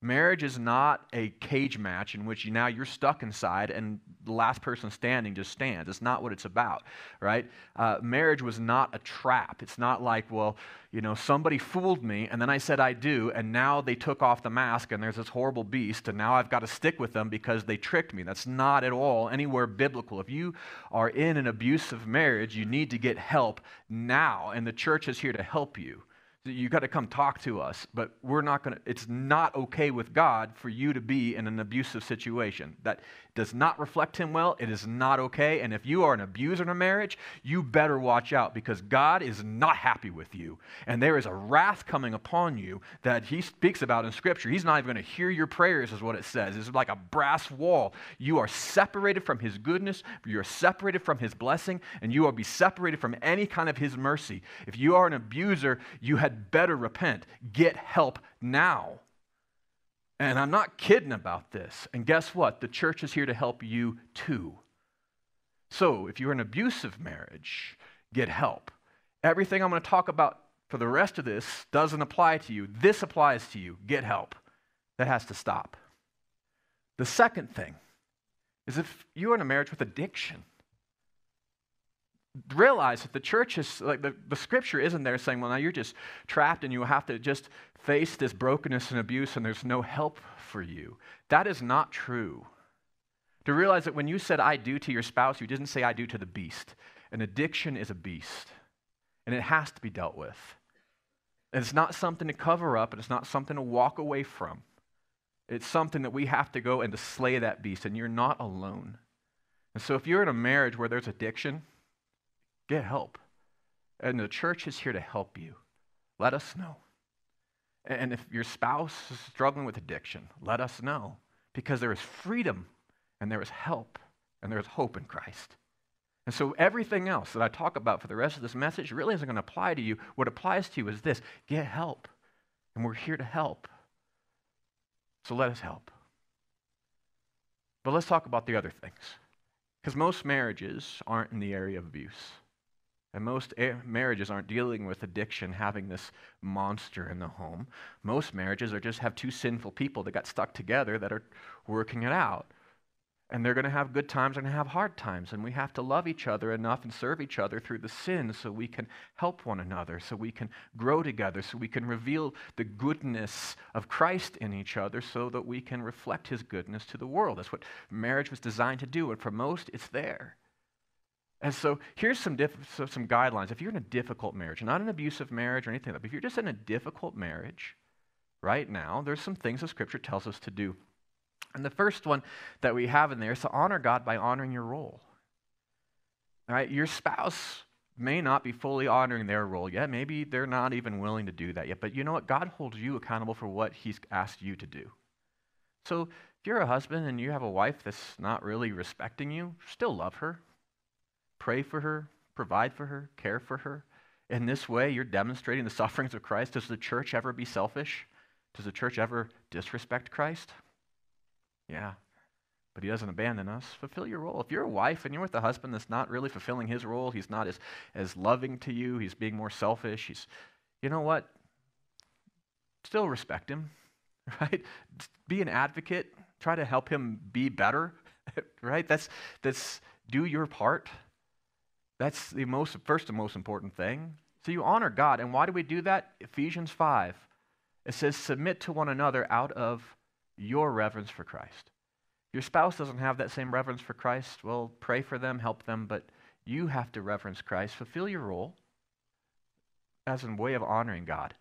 Marriage is not a cage match in which you, now you're stuck inside and the last person standing just stands. It's not what it's about, right? Uh, marriage was not a trap. It's not like, well, you know, somebody fooled me and then I said I do, and now they took off the mask and there's this horrible beast, and now I've got to stick with them because they tricked me. That's not at all anywhere biblical. If you are in an abusive marriage, you need to get help now, and the church is here to help you you got to come talk to us but we're not going to it's not okay with god for you to be in an abusive situation that does not reflect him well, it is not okay. And if you are an abuser in a marriage, you better watch out because God is not happy with you. And there is a wrath coming upon you that he speaks about in Scripture. He's not even going to hear your prayers, is what it says. It's like a brass wall. You are separated from his goodness, you are separated from his blessing, and you will be separated from any kind of his mercy. If you are an abuser, you had better repent. Get help now. And I'm not kidding about this. And guess what? The church is here to help you too. So if you're in an abusive marriage, get help. Everything I'm going to talk about for the rest of this doesn't apply to you. This applies to you. Get help. That has to stop. The second thing is if you're in a marriage with addiction, realize that the church is like the, the scripture isn't there saying, well, now you're just trapped and you have to just face this brokenness and abuse and there's no help for you. That is not true. To realize that when you said I do to your spouse, you didn't say I do to the beast. An addiction is a beast, and it has to be dealt with. And it's not something to cover up, and it's not something to walk away from. It's something that we have to go and to slay that beast, and you're not alone. And so if you're in a marriage where there's addiction, Get help. And the church is here to help you. Let us know. And if your spouse is struggling with addiction, let us know. Because there is freedom and there is help and there is hope in Christ. And so everything else that I talk about for the rest of this message really isn't going to apply to you. What applies to you is this get help. And we're here to help. So let us help. But let's talk about the other things. Because most marriages aren't in the area of abuse. And most marriages aren't dealing with addiction, having this monster in the home. Most marriages are just have two sinful people that got stuck together that are working it out. And they're going to have good times and have hard times. And we have to love each other enough and serve each other through the sin so we can help one another, so we can grow together, so we can reveal the goodness of Christ in each other, so that we can reflect his goodness to the world. That's what marriage was designed to do. And for most, it's there. And so here's some, diff- so some guidelines. If you're in a difficult marriage, not an abusive marriage or anything like that, but if you're just in a difficult marriage right now, there's some things the scripture tells us to do. And the first one that we have in there is to honor God by honoring your role. All right, your spouse may not be fully honoring their role yet. Maybe they're not even willing to do that yet. But you know what? God holds you accountable for what He's asked you to do. So if you're a husband and you have a wife that's not really respecting you, still love her, pray for her, provide for her, care for her. In this way, you're demonstrating the [LAUGHS] sufferings of Christ. Does the church ever be selfish? Does the church ever disrespect Christ? Yeah. but he doesn't abandon us. Fulfill your role. If you're a wife and you're with a husband that's not really fulfilling his role, he's not as, as loving to you, he's being more selfish, he's, you know what? Still respect him, [LAUGHS] right? Be an advocate. Try to help him be better, [LAUGHS] right? That's, that's do your part. That's the most, first and most important thing. So you honor God. And why do we do that? Ephesians 5. It says, submit to one another out of your reverence for Christ. Your spouse doesn't have that same reverence for Christ. Well, pray for them, help them, but you have to reverence Christ. Fulfill your role as a way of honoring God.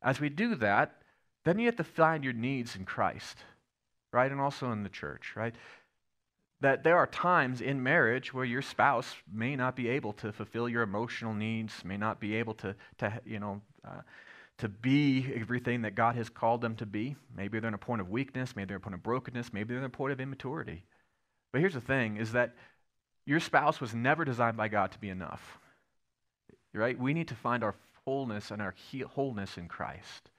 As we do that, then you have to find your needs in Christ, right? And also in the church, right? That there are times in marriage where your spouse may not be able to fulfill your emotional needs, may not be able to, to you know, uh, to be everything that God has called them to be. Maybe they're in a point of weakness, maybe they're in a point of brokenness, maybe they're in a point of immaturity. But here's the thing is that your spouse was never designed by God to be enough. Right? We need to find our wholeness and our wholeness in Christ.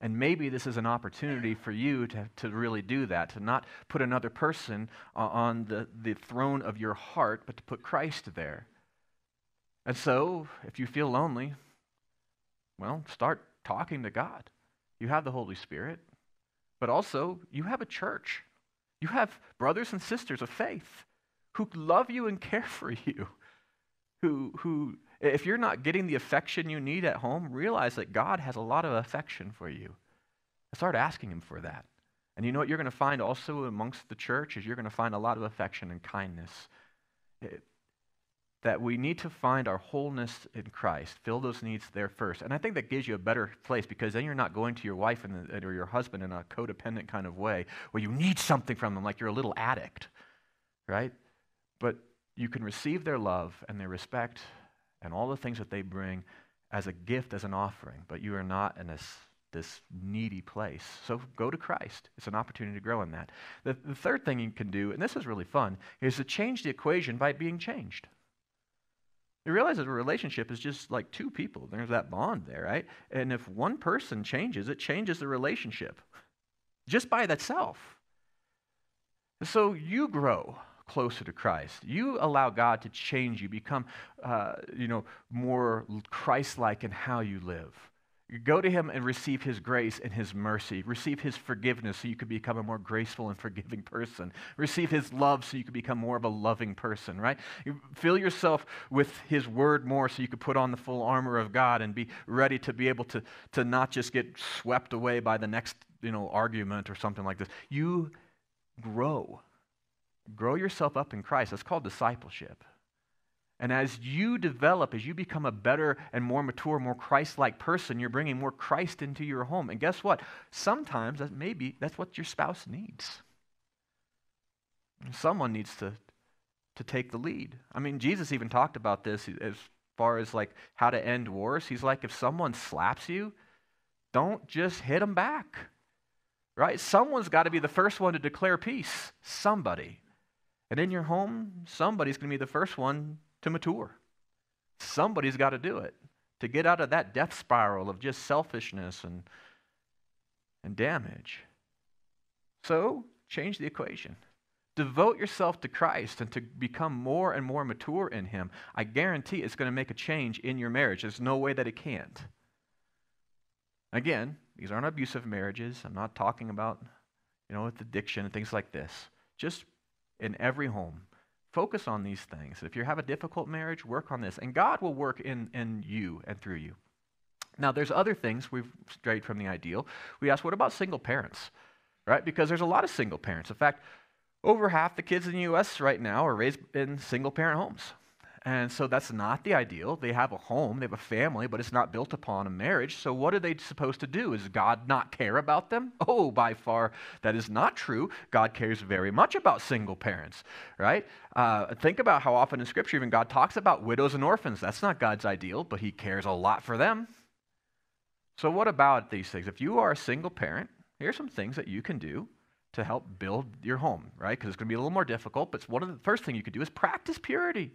And maybe this is an opportunity for you to, to really do that, to not put another person on the, the throne of your heart, but to put Christ there. And so, if you feel lonely, well, start talking to God. You have the Holy Spirit, but also you have a church. You have brothers and sisters of faith who love you and care for you. Who, who, if you're not getting the affection you need at home, realize that God has a lot of affection for you. Start asking Him for that. And you know what you're going to find also amongst the church is you're going to find a lot of affection and kindness. It, that we need to find our wholeness in Christ, fill those needs there first. And I think that gives you a better place because then you're not going to your wife the, or your husband in a codependent kind of way where you need something from them like you're a little addict, right? But you can receive their love and their respect and all the things that they bring as a gift, as an offering, but you are not in this, this needy place. So go to Christ. It's an opportunity to grow in that. The, the third thing you can do, and this is really fun, is to change the equation by being changed. You realize that a relationship is just like two people. There's that bond there, right? And if one person changes, it changes the relationship just by itself. So you grow closer to Christ. You allow God to change you, become, uh, you know, more Christ-like in how you live. Go to him and receive his grace and his mercy. Receive his forgiveness so you can become a more graceful and forgiving person. Receive his love so you can become more of a loving person, right? Fill yourself with his word more so you could put on the full armor of God and be ready to be able to, to not just get swept away by the next, you know, argument or something like this. You grow. Grow yourself up in Christ. That's called discipleship. And as you develop, as you become a better and more mature, more Christ like person, you're bringing more Christ into your home. And guess what? Sometimes that maybe that's what your spouse needs. Someone needs to, to take the lead. I mean, Jesus even talked about this as far as like how to end wars. He's like, if someone slaps you, don't just hit them back. Right? Someone's got to be the first one to declare peace. Somebody. And in your home, somebody's going to be the first one to mature. Somebody's got to do it to get out of that death spiral of just selfishness and, and damage. So, change the equation. Devote yourself to Christ and to become more and more mature in Him. I guarantee it's going to make a change in your marriage. There's no way that it can't. Again, these aren't abusive marriages. I'm not talking about, you know, with addiction and things like this. Just in every home, Focus on these things. If you have a difficult marriage, work on this. And God will work in, in you and through you. Now, there's other things we've strayed from the ideal. We ask, what about single parents? Right? Because there's a lot of single parents. In fact, over half the kids in the U.S. right now are raised in single parent homes. And so that's not the ideal. They have a home, they have a family, but it's not built upon a marriage. So what are they supposed to do? Is God not care about them? [LAUGHS] Oh, by far, that is not true. God cares very much about single parents, right? Uh, think about how often in Scripture even God talks about widows and orphans. That's not God's ideal, but He cares a lot for them. So what about these things? If you are a single parent, here's some things that you can do to help build your home, right? Because it's going to be a little more difficult, but one of the first thing you could do is practice purity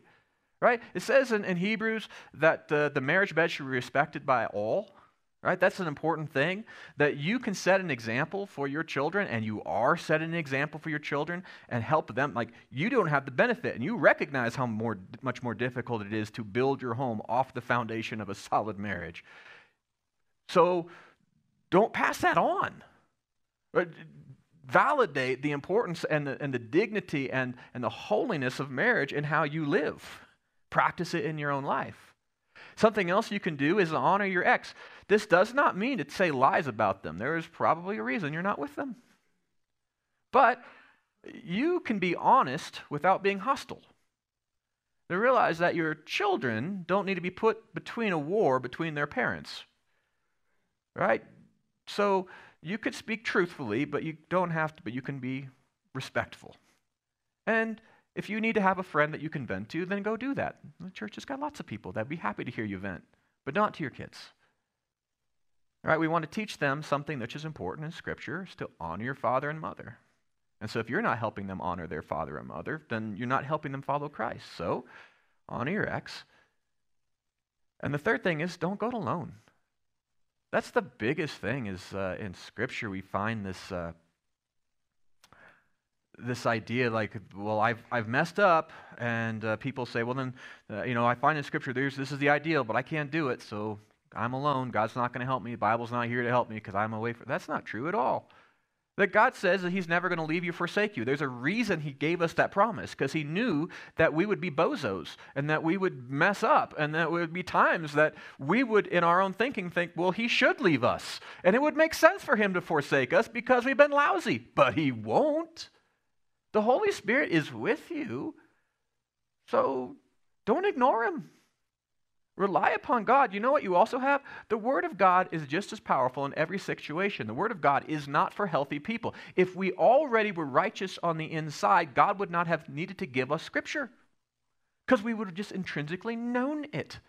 right? It says in, in Hebrews that the, the marriage bed should be respected by all, right? That's an important thing that you can set an example for your children, and you are setting an example for your children and help them. Like you don't have the benefit, and you recognize how more, much more difficult it is to build your home off the foundation of a solid marriage. So don't pass that on. Uh, validate the importance and the, and the dignity and, and the holiness of marriage and how you live. Practice it in your own life. Something else you can do is honor your ex. This does not mean to say lies about them. There is probably a reason you're not with them. But you can be honest without being hostile. To realize that your children don't need to be put between a war between their parents. Right? So you could speak truthfully, but you don't have to, but you can be respectful. And if you need to have a friend that you can vent to, then go do that. The church has got lots of people that'd be happy to hear you vent, but not to your kids. All right, we want to teach them something which is important in Scripture is to honor your father and mother. And so if you're not helping them honor their father and mother, then you're not helping them follow Christ. So honor your ex. And the third thing is don't go it alone. That's the biggest thing is uh, in Scripture we find this uh, this idea like, well, I've, I've messed up, and uh, people say, well, then, uh, you know, I find in Scripture there's, this is the ideal, but I can't do it, so I'm alone. God's not going to help me. The Bible's not here to help me because I'm away from. That's not true at all. That God says that He's never going to leave you, forsake you. There's a reason He gave us that promise because He knew that we would be bozos and that we would mess up and that would be times that we would, in our own thinking, think, well, He should leave us. And it would make sense for Him to forsake us because we've been lousy, but He won't. The Holy Spirit is with you. So don't ignore him. Rely upon God. You know what you also have? The Word of God is just as powerful in every situation. The Word of God is not for healthy people. If we already were righteous on the inside, God would not have needed to give us Scripture because we would have just intrinsically known it.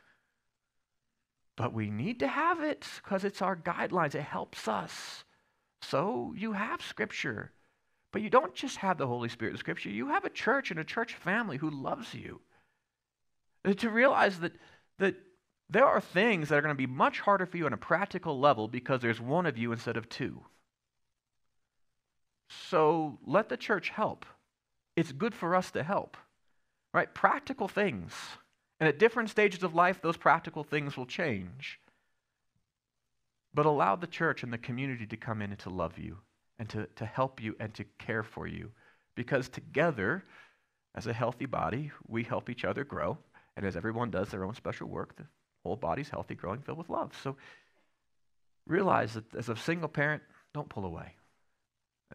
But we need to have it because it's our guidelines, it helps us. So you have Scripture. But you don't just have the Holy Spirit in Scripture, you have a church and a church family who loves you. And to realize that, that there are things that are going to be much harder for you on a practical level because there's one of you instead of two. So let the church help. It's good for us to help. Right? Practical things. And at different stages of life, those practical things will change. But allow the church and the community to come in and to love you and to, to help you and to care for you. Because together, as a healthy body, we help each other grow. And as everyone does their own special work, the whole body's healthy, growing, filled with love. So realize that as a single parent, don't pull away.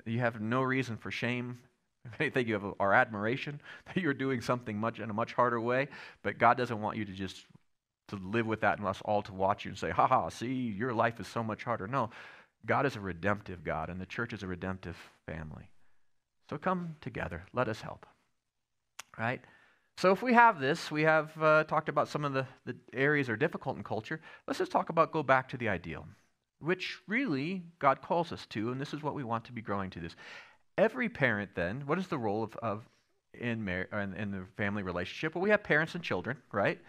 You have no reason for shame. [LAUGHS] If anything, you have our admiration [LAUGHS] that you're doing something much in a much harder way. But God doesn't want you to just to live with that and us all to watch you and say, "Ha ha! See, your life is so much harder." No, God is a redemptive God, and the church is a redemptive family. So come together. Let us help. Right? So, if we have this, we have uh, talked about some of the, the areas that are difficult in culture. Let's just talk about go back to the ideal, which really God calls us to, and this is what we want to be growing to this. Every parent, then, what is the role of, of in, mar- in, in the family relationship? Well, we have parents and children, right?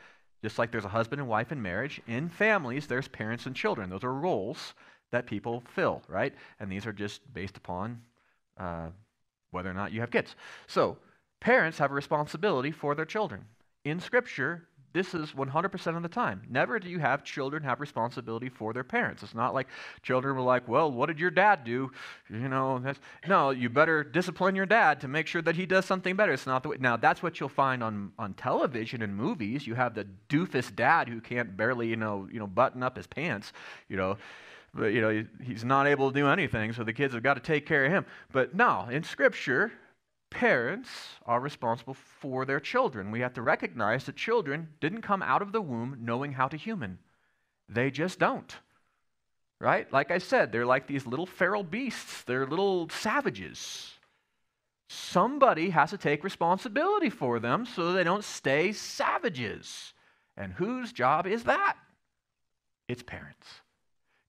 Just like there's a husband and wife in marriage, in families, there's parents and children. Those are roles that people fill, right? And these are just based upon uh, whether or not you have kids. So, parents have a responsibility for their children. In Scripture, this is 100% of the time. Never do you have children have responsibility for their parents. It's not like children were like, well, what did your dad do? You know, no, you better discipline your dad to make sure that he does something better. It's not the way. Now, that's what you'll find on, on television and movies. You have the doofus dad who can't barely, you know, you know, button up his pants, you know but you know he's not able to do anything so the kids have got to take care of him. But no in scripture parents are responsible for their children. We have to recognize that children didn't come out of the womb knowing how to human. They just don't right? Like i said they're like these little feral beasts. They're little savages. Somebody has to take responsibility for them so they don't stay savages. And whose job is that? It's parents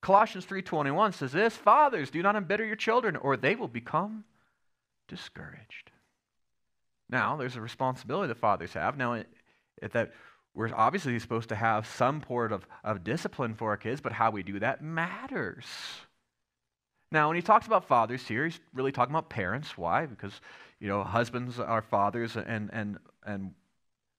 Colossians 3:21 says this, "Fathers, do not embitter your children or they will become discouraged." Now, there's a responsibility that fathers have. Now, that we're obviously supposed to have some sort of, of discipline for our kids, but how we do that matters. Now, when he talks about fathers here, he's really talking about parents. Why? Because, you know, husbands are fathers and, and, and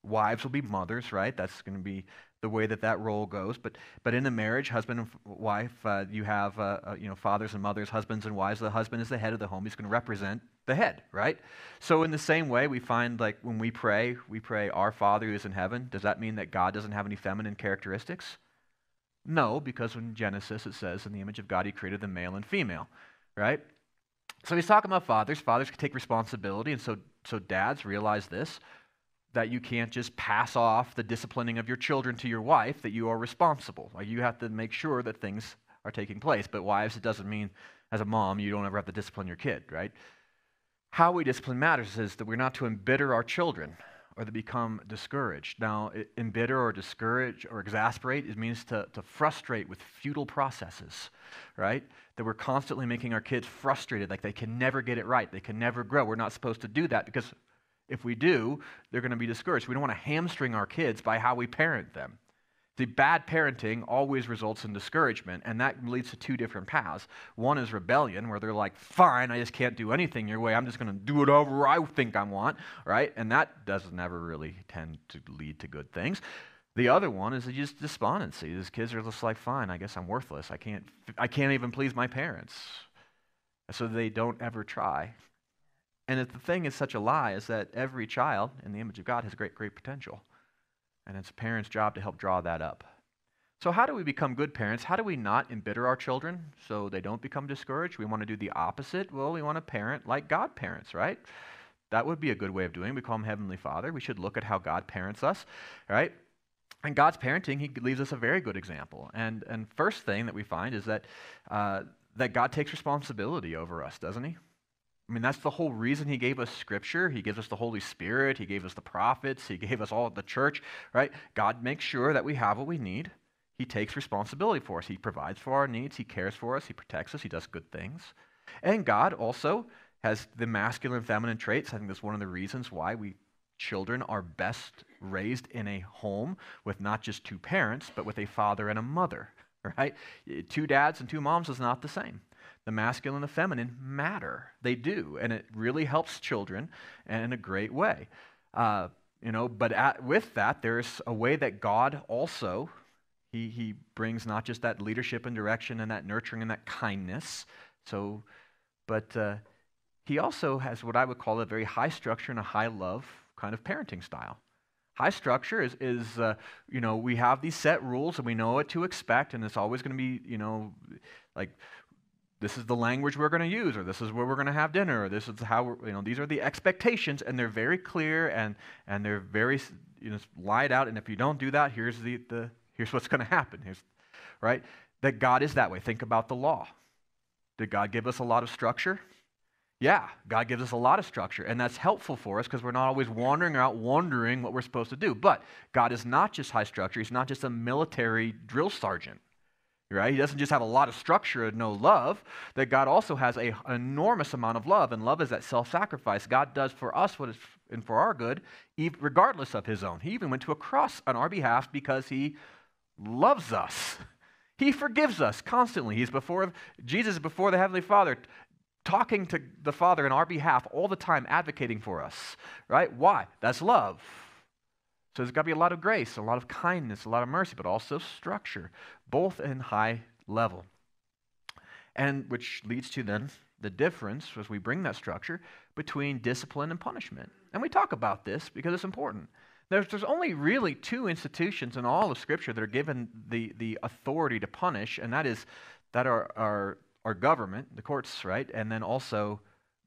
wives will be mothers, right? That's going to be the way that that role goes. But, but in a marriage, husband and wife, uh, you have, uh, uh, you know, fathers and mothers, husbands and wives. The husband is the head of the home. He's going to represent the head, right? So in the same way, we find like when we pray, we pray, Our Father who is in heaven. Does that mean that God doesn't have any feminine characteristics? No, because in Genesis it says, in the image of God he created the male and female, right? So he's talking about fathers. Fathers can take responsibility, and so, so dads realize this that you can't just pass off the disciplining of your children to your wife, that you are responsible. Like you have to make sure that things are taking place. But wives, it doesn't mean as a mom you don't ever have to discipline your kid, right? How we discipline matters is that we're not to embitter our children or to become discouraged. Now, embitter or discourage or exasperate, it means to, to frustrate with futile processes, right? That we're constantly making our kids frustrated, like they can never get it right, they can never grow. We're not supposed to do that because if we do, they're going to be discouraged. We don't want to hamstring our kids by how we parent them. The bad parenting always results in discouragement, and that leads to two different paths. One is rebellion, where they're like, fine, I just can't do anything your way. I'm just going to do whatever I think I want, right? And that doesn't ever really tend to lead to good things. The other one is just despondency. These kids are just like, fine, I guess I'm worthless. I can't, I can't even please my parents. So they don't ever try. And if the thing is such a lie is that every child in the image of God has great, great potential. And it's a parent's job to help draw that up. So, how do we become good parents? How do we not embitter our children so they don't become discouraged? We want to do the opposite. Well, we want to parent like God parents, right? That would be a good way of doing it. We call him Heavenly Father. We should look at how God parents us, right? And God's parenting, he leaves us a very good example. And, and first thing that we find is that, uh, that God takes responsibility over us, doesn't he? I mean, that's the whole reason he gave us scripture. He gives us the Holy Spirit. He gave us the prophets. He gave us all the church, right? God makes sure that we have what we need. He takes responsibility for us. He provides for our needs. He cares for us. He protects us. He does good things. And God also has the masculine and feminine traits. I think that's one of the reasons why we children are best raised in a home with not just two parents, but with a father and a mother, [LAUGHS] right? Two dads and two moms is not the same the masculine and the feminine matter. They do, and it really helps children in a great way. Uh, you know, but at, with that, there's a way that God also he he brings not just that leadership and direction and that nurturing and that kindness. So, but uh, he also has what I would call a very high structure and a high love kind of parenting style. High structure is, is uh, you know, we have these set rules and we know what to expect, and it's always going to be, you know, like this is the language we're going to use, or this is where we're going to have dinner, or this is how you know, these are the expectations, and they're very clear and, and they're very, you know, lied out. And if you don't do that, here's, the, the, here's what's going to happen. Here's, right? That God is that way. Think about the law. Did God give us a lot of structure? Yeah, God gives us a lot of structure, and that's helpful for us because we're not always wandering out wondering what we're supposed to do. But God is not just high structure, He's not just a military drill sergeant right? He doesn't just have a lot of structure and no love, that God also has a, an enormous amount of love, and love is that self sacrifice. God does for us what is and for our good, regardless of his own. He even went to a cross on our behalf because he loves us. [LAUGHS] He forgives us constantly. He's before Jesus is before the Heavenly Father, talking to the Father in our behalf all the time, advocating for us. Right? Why? That's love. So there's got to be a lot of grace, a lot of kindness, a lot of mercy, but also structure, both in high level. And which leads to then the difference as we bring that structure between discipline and punishment. And we talk about this because it's important. There's, there's only really two institutions in all of Scripture that are given the, the authority to punish, and that is that are our, our government, the courts, right? And then also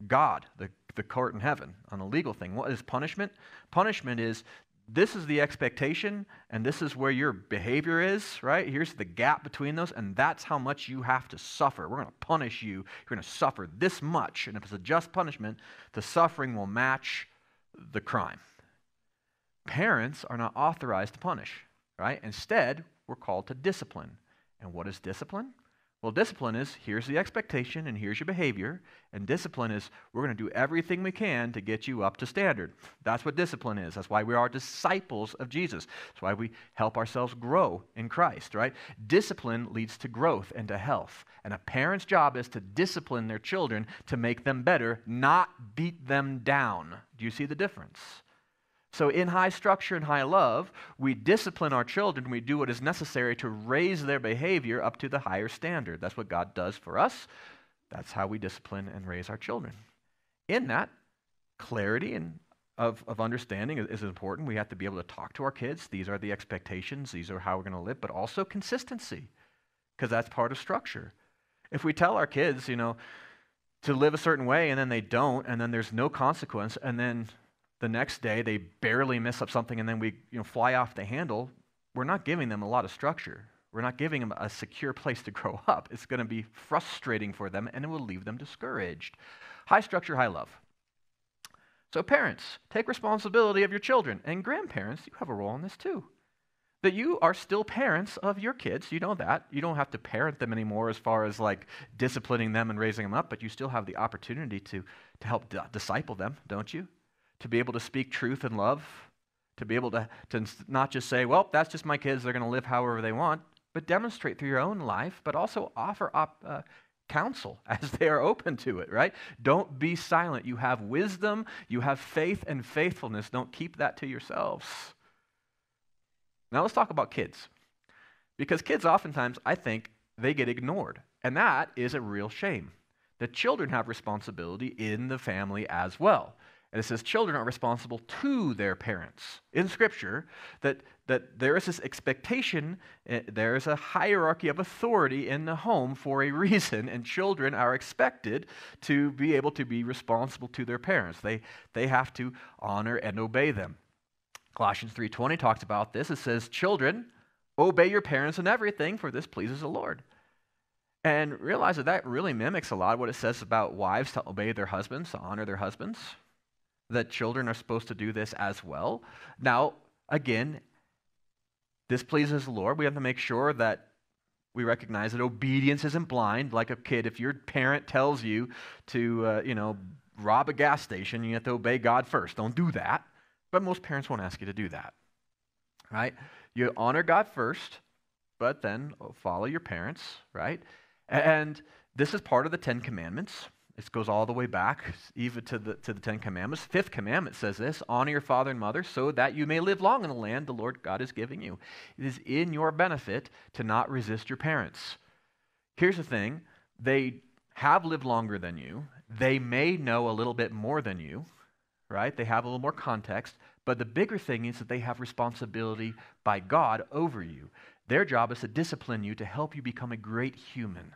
God, the, the court in heaven, on a legal thing. What is punishment? Punishment is this is the expectation and this is where your behavior is, right? Here's the gap between those, and that's how much you have to suffer. We're going to punish you. You're going to suffer this much. And if it's a just punishment, the suffering will match the crime. Parents are not authorized to punish, right? Instead, we're called to discipline. And what is discipline? Well, discipline is here's the expectation and here's your behavior. And discipline is we're going to do everything we can to get you up to standard. That's what discipline is. That's why we are disciples of Jesus. That's why we help ourselves grow in Christ, right? Discipline leads to growth and to health. And a parent's job is to discipline their children to make them better, not beat them down. Do you see the difference? So, in high structure and high love, we discipline our children. We do what is necessary to raise their behavior up to the higher standard. That's what God does for us. That's how we discipline and raise our children. In that, clarity and of, of understanding is, is important. We have to be able to talk to our kids. These are the expectations, these are how we're going to live, but also consistency, because that's part of structure. If we tell our kids, you know, to live a certain way and then they don't, and then there's no consequence, and then the next day they barely miss up something and then we you know, fly off the handle, we're not giving them a lot of structure. We're not giving them a secure place to [LAUGHS] grow up. It's going to be frustrating for them and it will leave them discouraged. High structure, high love. So, parents, take responsibility of your children. And grandparents, you have a role in this too. That you are still parents of your kids. You know that. You don't have to parent them anymore as far as like disciplining them and raising them up, but you still have the opportunity to, to help d- disciple them, don't you? To be able to speak truth and love, to be able to, to not just say, well, that's just my kids, they're going to live however they want, but demonstrate through your own life, but also offer op, uh, counsel [LAUGHS] as they are open to it, right? Don't be silent. You have wisdom, you have faith and faithfulness. Don't keep that to yourselves. Now let's talk about kids. Because kids oftentimes, I think, they get ignored. And that is a real shame. The children have responsibility in the family as well. And it says children are responsible to their parents. In Scripture, that, that there is this expectation, uh, there is a hierarchy of authority in the home for a [LAUGHS] reason, and children are expected to be able to be responsible to their parents. They, they have to honor and obey them. Colossians 3.20 talks about this. It says, Children, obey your parents in everything, for this pleases the Lord. And realize that that really mimics a lot what it says about wives to obey their husbands, to honor their husbands that children are supposed to do this as well. Now, again, this pleases the Lord. We have to make sure that we recognize that obedience isn't blind. Like a kid, if your parent tells you to, uh, you know, rob a gas station, you have to obey God first. Don't do that. But most parents won't ask you to do that. Right? You honor God first, but then follow your parents, right? And this is part of the Ten Commandments. This goes all the way back, even to the, to the Ten Commandments. Fifth commandment says this honor your father and mother so that you may live long in the land the Lord God is giving you. It is in your benefit to not resist your parents. Here's the thing they have lived longer than you, they may know a little bit more than you, right? They have a little more context, but the bigger thing is that they have responsibility by God over you. Their job is to discipline you to help you become a great human.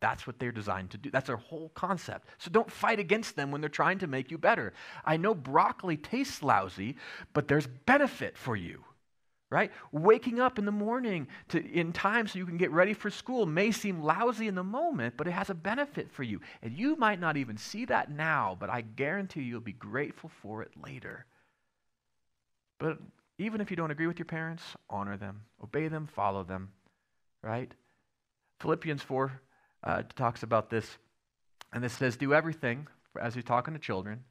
That's what they're designed to do. That's their whole concept. So don't fight against them when they're trying to make you better. I know broccoli tastes lousy, but there's benefit for you. Right? Waking up in the morning to, in time so you can get ready for school may seem lousy in the moment, but it has a benefit for you. And you might not even see that now, but I guarantee you'll be grateful for it later. But even if you don't agree with your parents, honor them, obey them, follow them. Right? Philippians 4 uh, talks about this. And it says, Do everything, as he's talking to children,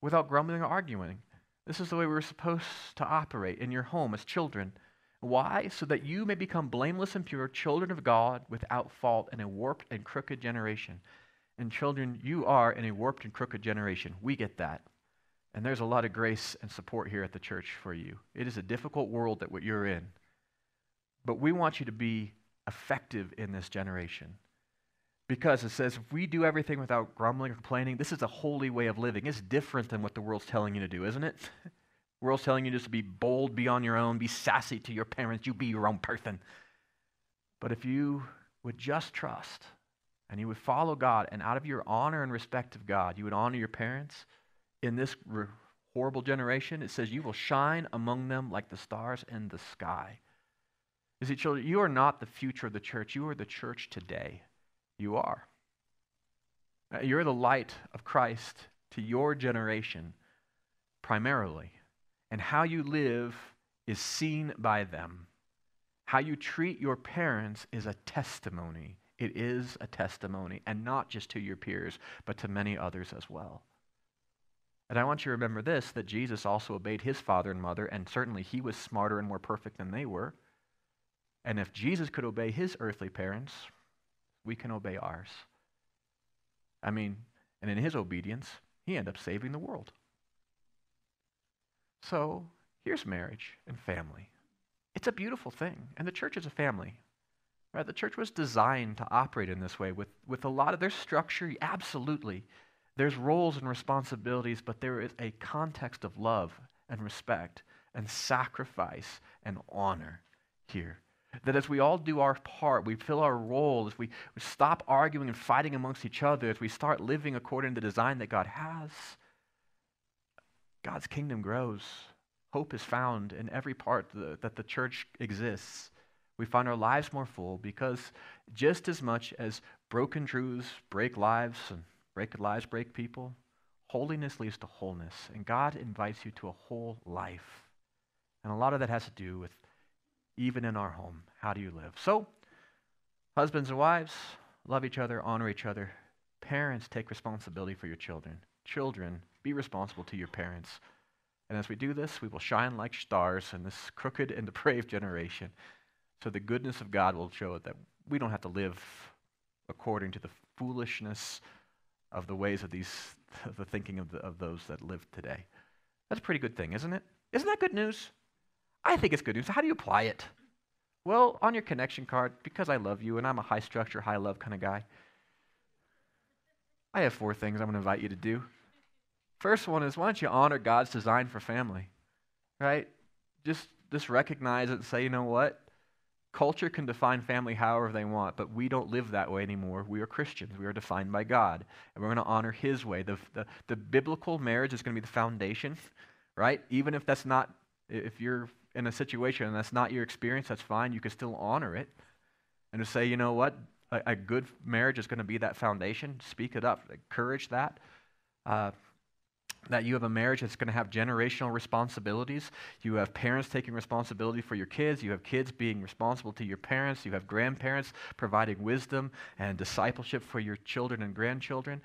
without grumbling or arguing. This is the way we are supposed to operate in your home as children. Why? So that you may become blameless and pure, children of God, without fault in a warped and crooked generation. And children, you are in a warped and crooked generation. We get that. And there's a lot of grace and support here at the church for you. It is a difficult world that you're in. But we want you to be effective in this generation. Because it says, if we do everything without grumbling or complaining, this is a holy way of living. It's different than what the world's telling you to do, isn't it? [LAUGHS] the world's telling you just to be bold, be on your own, be sassy to your parents, you be your own person. But if you would just trust and you would follow God, and out of your honor and respect of God, you would honor your parents in this horrible generation, it says, You will shine among them like the stars in the sky. You see, children, you are not the future of the church, you are the church today you are. Uh, you're the light of Christ to your generation primarily. And how you live is seen by them. How you treat your parents is a testimony, It is a testimony, and not just to your peers, but to many others as well. And I want you to remember this that Jesus also obeyed his father and mother, and certainly he was smarter and more perfect than they were. And if Jesus could obey his earthly parents, we can obey ours. I mean, and in his obedience, he ended up saving the world. So here's marriage and family. It's a beautiful thing, and the church is a family. Right? The church was designed to operate in this way with, with a lot of their structure, absolutely. There's roles and responsibilities, but there is a context of love and respect and sacrifice and honor here. That as we all do our part, we fill our role, as we, stop arguing and fighting amongst each other, as we start living according to the design that God has, God's kingdom grows. Hope is found in every part the, that the church exists. We find our lives more full because just as much as broken truths break lives and break lives break people, holiness leads to wholeness. And God invites you to a whole life. And a lot of that has to do with even in our home, how do you live? So, husbands and wives, love each other, honor each other. Parents, take responsibility for your children. Children, be responsible to your parents. And as we do this, we will shine like stars in this crooked and [LAUGHS] depraved generation. So the goodness of God will show that we don't have to live according to the foolishness of the ways of these, [LAUGHS] the thinking of, the, of those that live today. That's a pretty good thing, isn't it? Isn't that good news? I think it's good news. How do you apply it? Well, on your connection card, because I love you and I'm a high structure, high love kind of guy, I have four things I'm going to invite you to do. First one is why don't you honor God's design for family? Right? Just just recognize it and say, you know what? Culture can define family however they want, but we don't live that way anymore. We are Christians. We are defined by God, and we're going to honor His way. The, the, the biblical marriage is going to be the foundation, right? Even if that's not, if you're in a situation and that's not your experience, that's fine. You can still honor it and to say, you know what, a, a good marriage is going to be that foundation. Speak it up, encourage that. Uh, that you have a marriage that's going to have generational responsibilities. You have parents taking responsibility for your kids. You have kids being responsible to your parents. You have grandparents providing wisdom and discipleship for your children and grandchildren.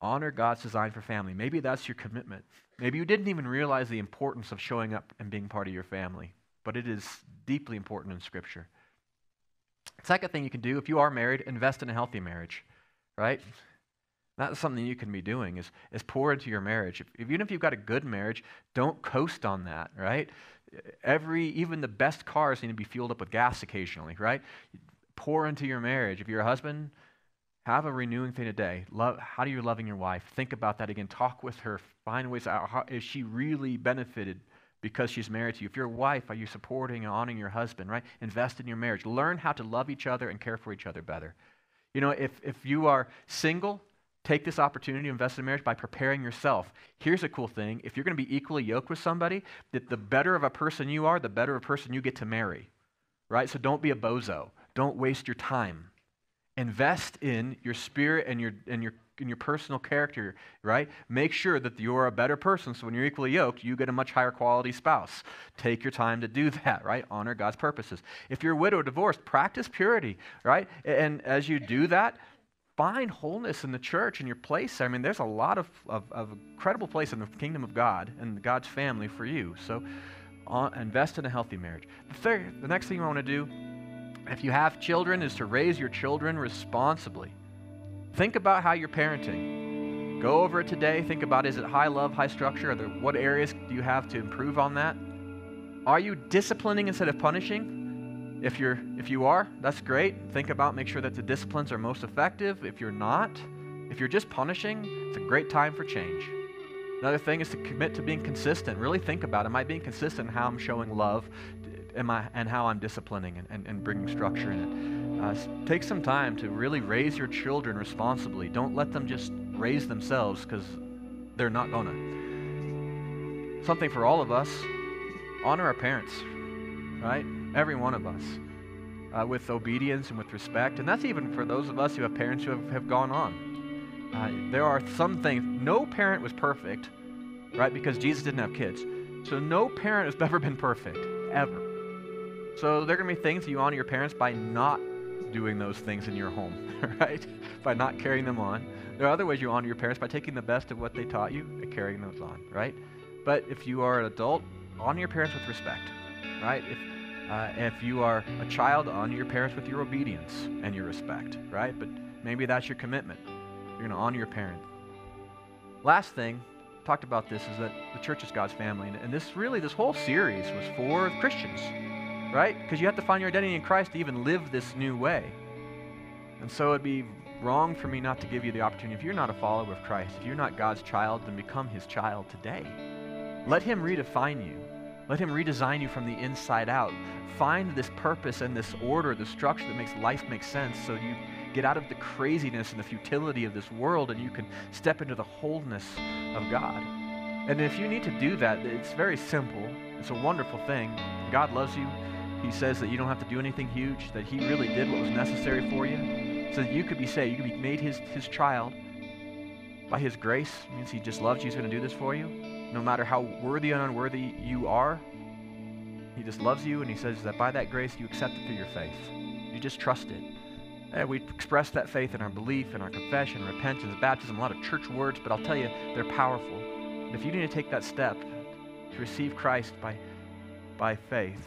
Honor God's design for family. Maybe that's your commitment. Maybe you didn't even realize the importance of showing up and being part of your family, but it is deeply important in Scripture. Second thing you can do if you are married, invest in a healthy marriage, right? That's something you can be doing is, is pour into your marriage. If, even if you've got a good marriage, don't coast on that, right? Every, even the best cars need to be fueled up with gas occasionally, right? Pour into your marriage. If you're a husband, have a renewing thing today. Love, how are you loving your wife? Think about that again. Talk with her. Find ways out. How, is she really benefited because she's married to you? If you're a wife, are you supporting and honoring your husband, right? Invest in your marriage. Learn how to love each other and care for each other better. You know, if, if you are single, take this opportunity to invest in marriage by preparing yourself. Here's a cool thing if you're going to be equally yoked with somebody, that the better of a person you are, the better of a person you get to marry, right? So don't be a bozo. Don't waste your time. Invest in your spirit and your, and your, and your personal character, right? Make sure that you're a better person so when you're equally yoked, you get a much higher quality spouse. Take your time to do [LAUGHS] that, right? Honor God's purposes. If you're a widow or divorced, practice purity, right? And as you do that, find wholeness in the church and your place. I mean, there's a lot of, of, of incredible place in the kingdom of God and God's family for you. So uh, invest in a healthy marriage. The, third, the next thing you want to do, if you have children, is to raise your children responsibly. Think about how you're parenting. Go over it today. Think about is it high love, high structure? There, what areas do you have to improve on that? Are you disciplining instead of punishing? If you're if you are, that's great. Think about make sure that the disciplines are most effective. If you're not, if you're just punishing, it's a great time for change. Another thing is to commit to being consistent. Really think about am I being consistent in how I'm showing love am I, and how I'm disciplining and, and, and bringing structure in it. Uh, take some time to really raise your children responsibly. Don't let them just raise themselves because they're not going to. Something for all of us honor our parents, right? every one of us, uh, with obedience and with respect. And that's even for those of us who have parents who have, have gone on. Uh, there are some things, no parent was perfect, right? Because Jesus didn't have kids. So no parent has [LAUGHS] ever been perfect, ever. So there are going to be things that you honor your parents by not doing those things in your home, [LAUGHS] right? By not carrying them on. There are other ways you honor your parents by taking the best of what they taught you and carrying those on, right? But if you are an adult, honor your parents with respect, right? If uh, if you are a child, honor your parents with your obedience and your respect, right? But maybe that's your commitment. You're going to honor your parent. Last thing, talked about this, is that the church is God's family. And, and this really, this whole series was for Christians, right? Because you have to find your identity in Christ to even live this new way. And so it'd be wrong for me not to give you the opportunity. If you're not a follower of Christ, if you're not God's child, then become his child today. Let him redefine you. Let him redesign you from the inside out. Find this purpose and this order, the structure that makes life make sense so you get out of the craziness and the futility of this world and you can step into the wholeness of God. And if you need to do that, it's very simple. It's a wonderful thing. God loves you. He says that you don't have to do anything huge, that He really did what was necessary for you so that you could be saved. You could be made His, his child by His grace. It means He just loves you. He's going to do this for you. No matter how worthy and unworthy you are, He just loves you, and He says that by that grace you accept it through your faith. You just trust it. And we express that faith in our belief, in our confession, repentance, baptism, a lot of church words, but I'll tell you, they're powerful. And if you need to take that step to receive Christ by, by faith,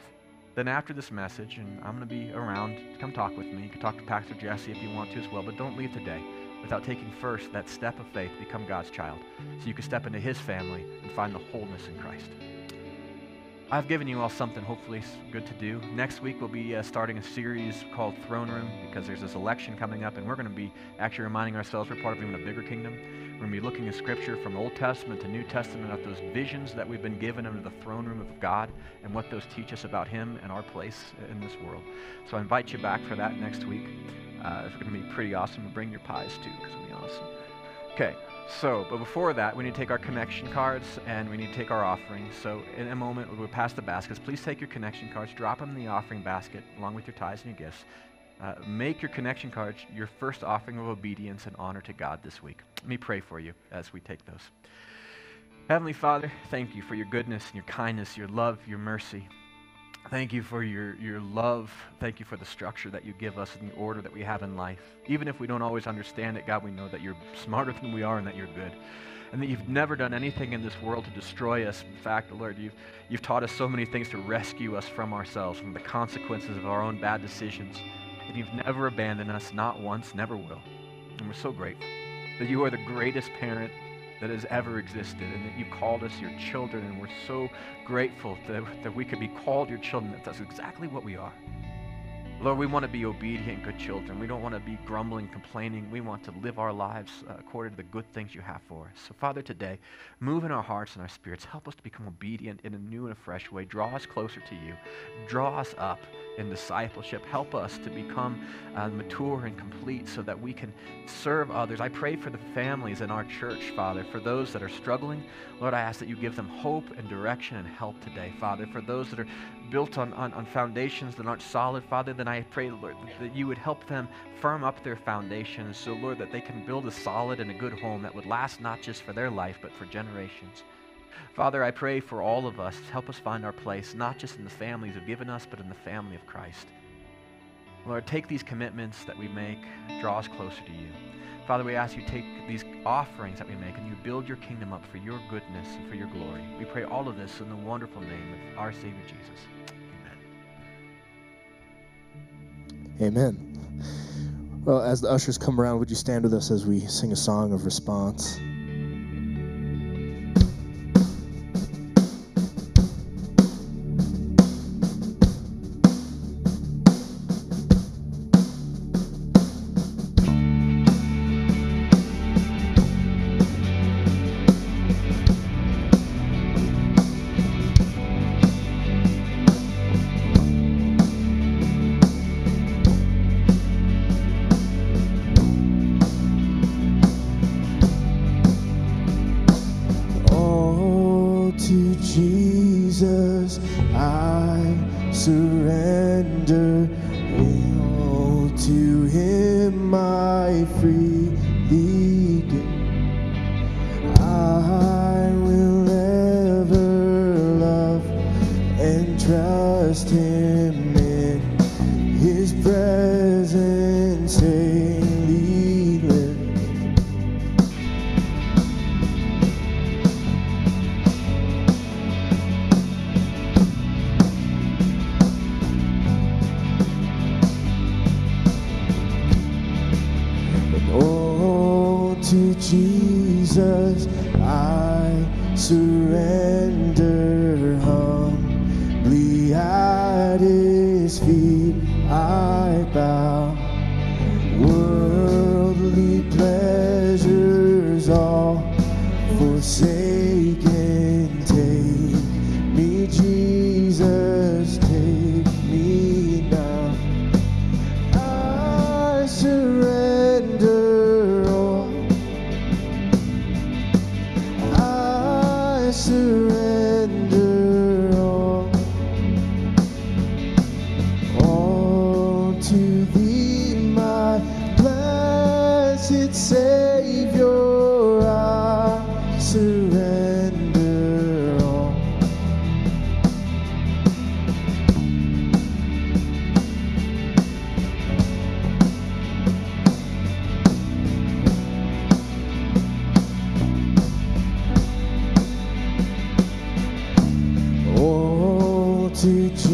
then after this message, and I'm going to be around, come talk with me. You can talk to Pastor Jesse if you want to as well, but don't leave today without taking first that step of faith, to become God's child, so you can step into His family and find the wholeness in Christ. I've given you all something hopefully good to do. Next week we'll be uh, starting a series called Throne Room because there's this election coming up, and we're going to be actually reminding ourselves we're part of even a bigger kingdom. We're going to be looking at Scripture from Old Testament to New Testament at those visions that we've been given under the throne room of God and what those teach us about Him and our place in this world. So I invite you back for that next week. Uh, it's going to be pretty awesome. Bring your pies too because it'll be awesome. Okay. So, but before that, we need to take our connection cards and we need to take our offerings. So, in a moment, we'll pass the baskets. Please take your connection cards, drop them in the offering basket along with your tithes and your gifts. Uh, make your connection cards your first offering of obedience and honor to God this week. Let me pray for you as we take those. Heavenly Father, thank you for your goodness and your kindness, your love, your mercy. Thank you for your, your love. Thank you for the structure that you give us and the order that we have in life. Even if we don't always understand it, God, we know that you're smarter than we are and that you're good. And that you've never done anything in this world to destroy us. In fact, Lord, you've, you've taught us so many things to rescue us from ourselves, from the consequences of our own bad decisions. And you've never abandoned us, not once, never will. And we're so grateful that you are the greatest parent that has ever existed and that you called us your children. And we're so grateful that, that we could be called your children. That that's exactly what we are. Lord, we want to be obedient, good children. We don't want to be grumbling, complaining. We want to live our lives uh, according to the good things you have for us. So, Father, today, move in our hearts and our spirits. Help us to become obedient in a new and a fresh way. Draw us closer to you. Draw us up in discipleship. Help us to become uh, mature and complete so that we can serve others. I pray for the families in our church, Father, for those that are struggling. Lord, I ask that you give them hope and direction and help today, Father. For those that are built on, on, on foundations that aren't solid, Father, then I pray, Lord, that you would help them firm up their foundations so, Lord, that they can build a solid and a good home that would last not just for their life, but for generations. Father, I pray for all of us. Help us find our place, not just in the families you've given us, but in the family of Christ. Lord, take these commitments that we make, draw us closer to you. Father, we ask you take these offerings that we make and you build your kingdom up for your goodness and for your glory. We pray all of this in the wonderful name of our Savior Jesus. Amen. Amen. Well, as the ushers come around, would you stand with us as we sing a song of response? To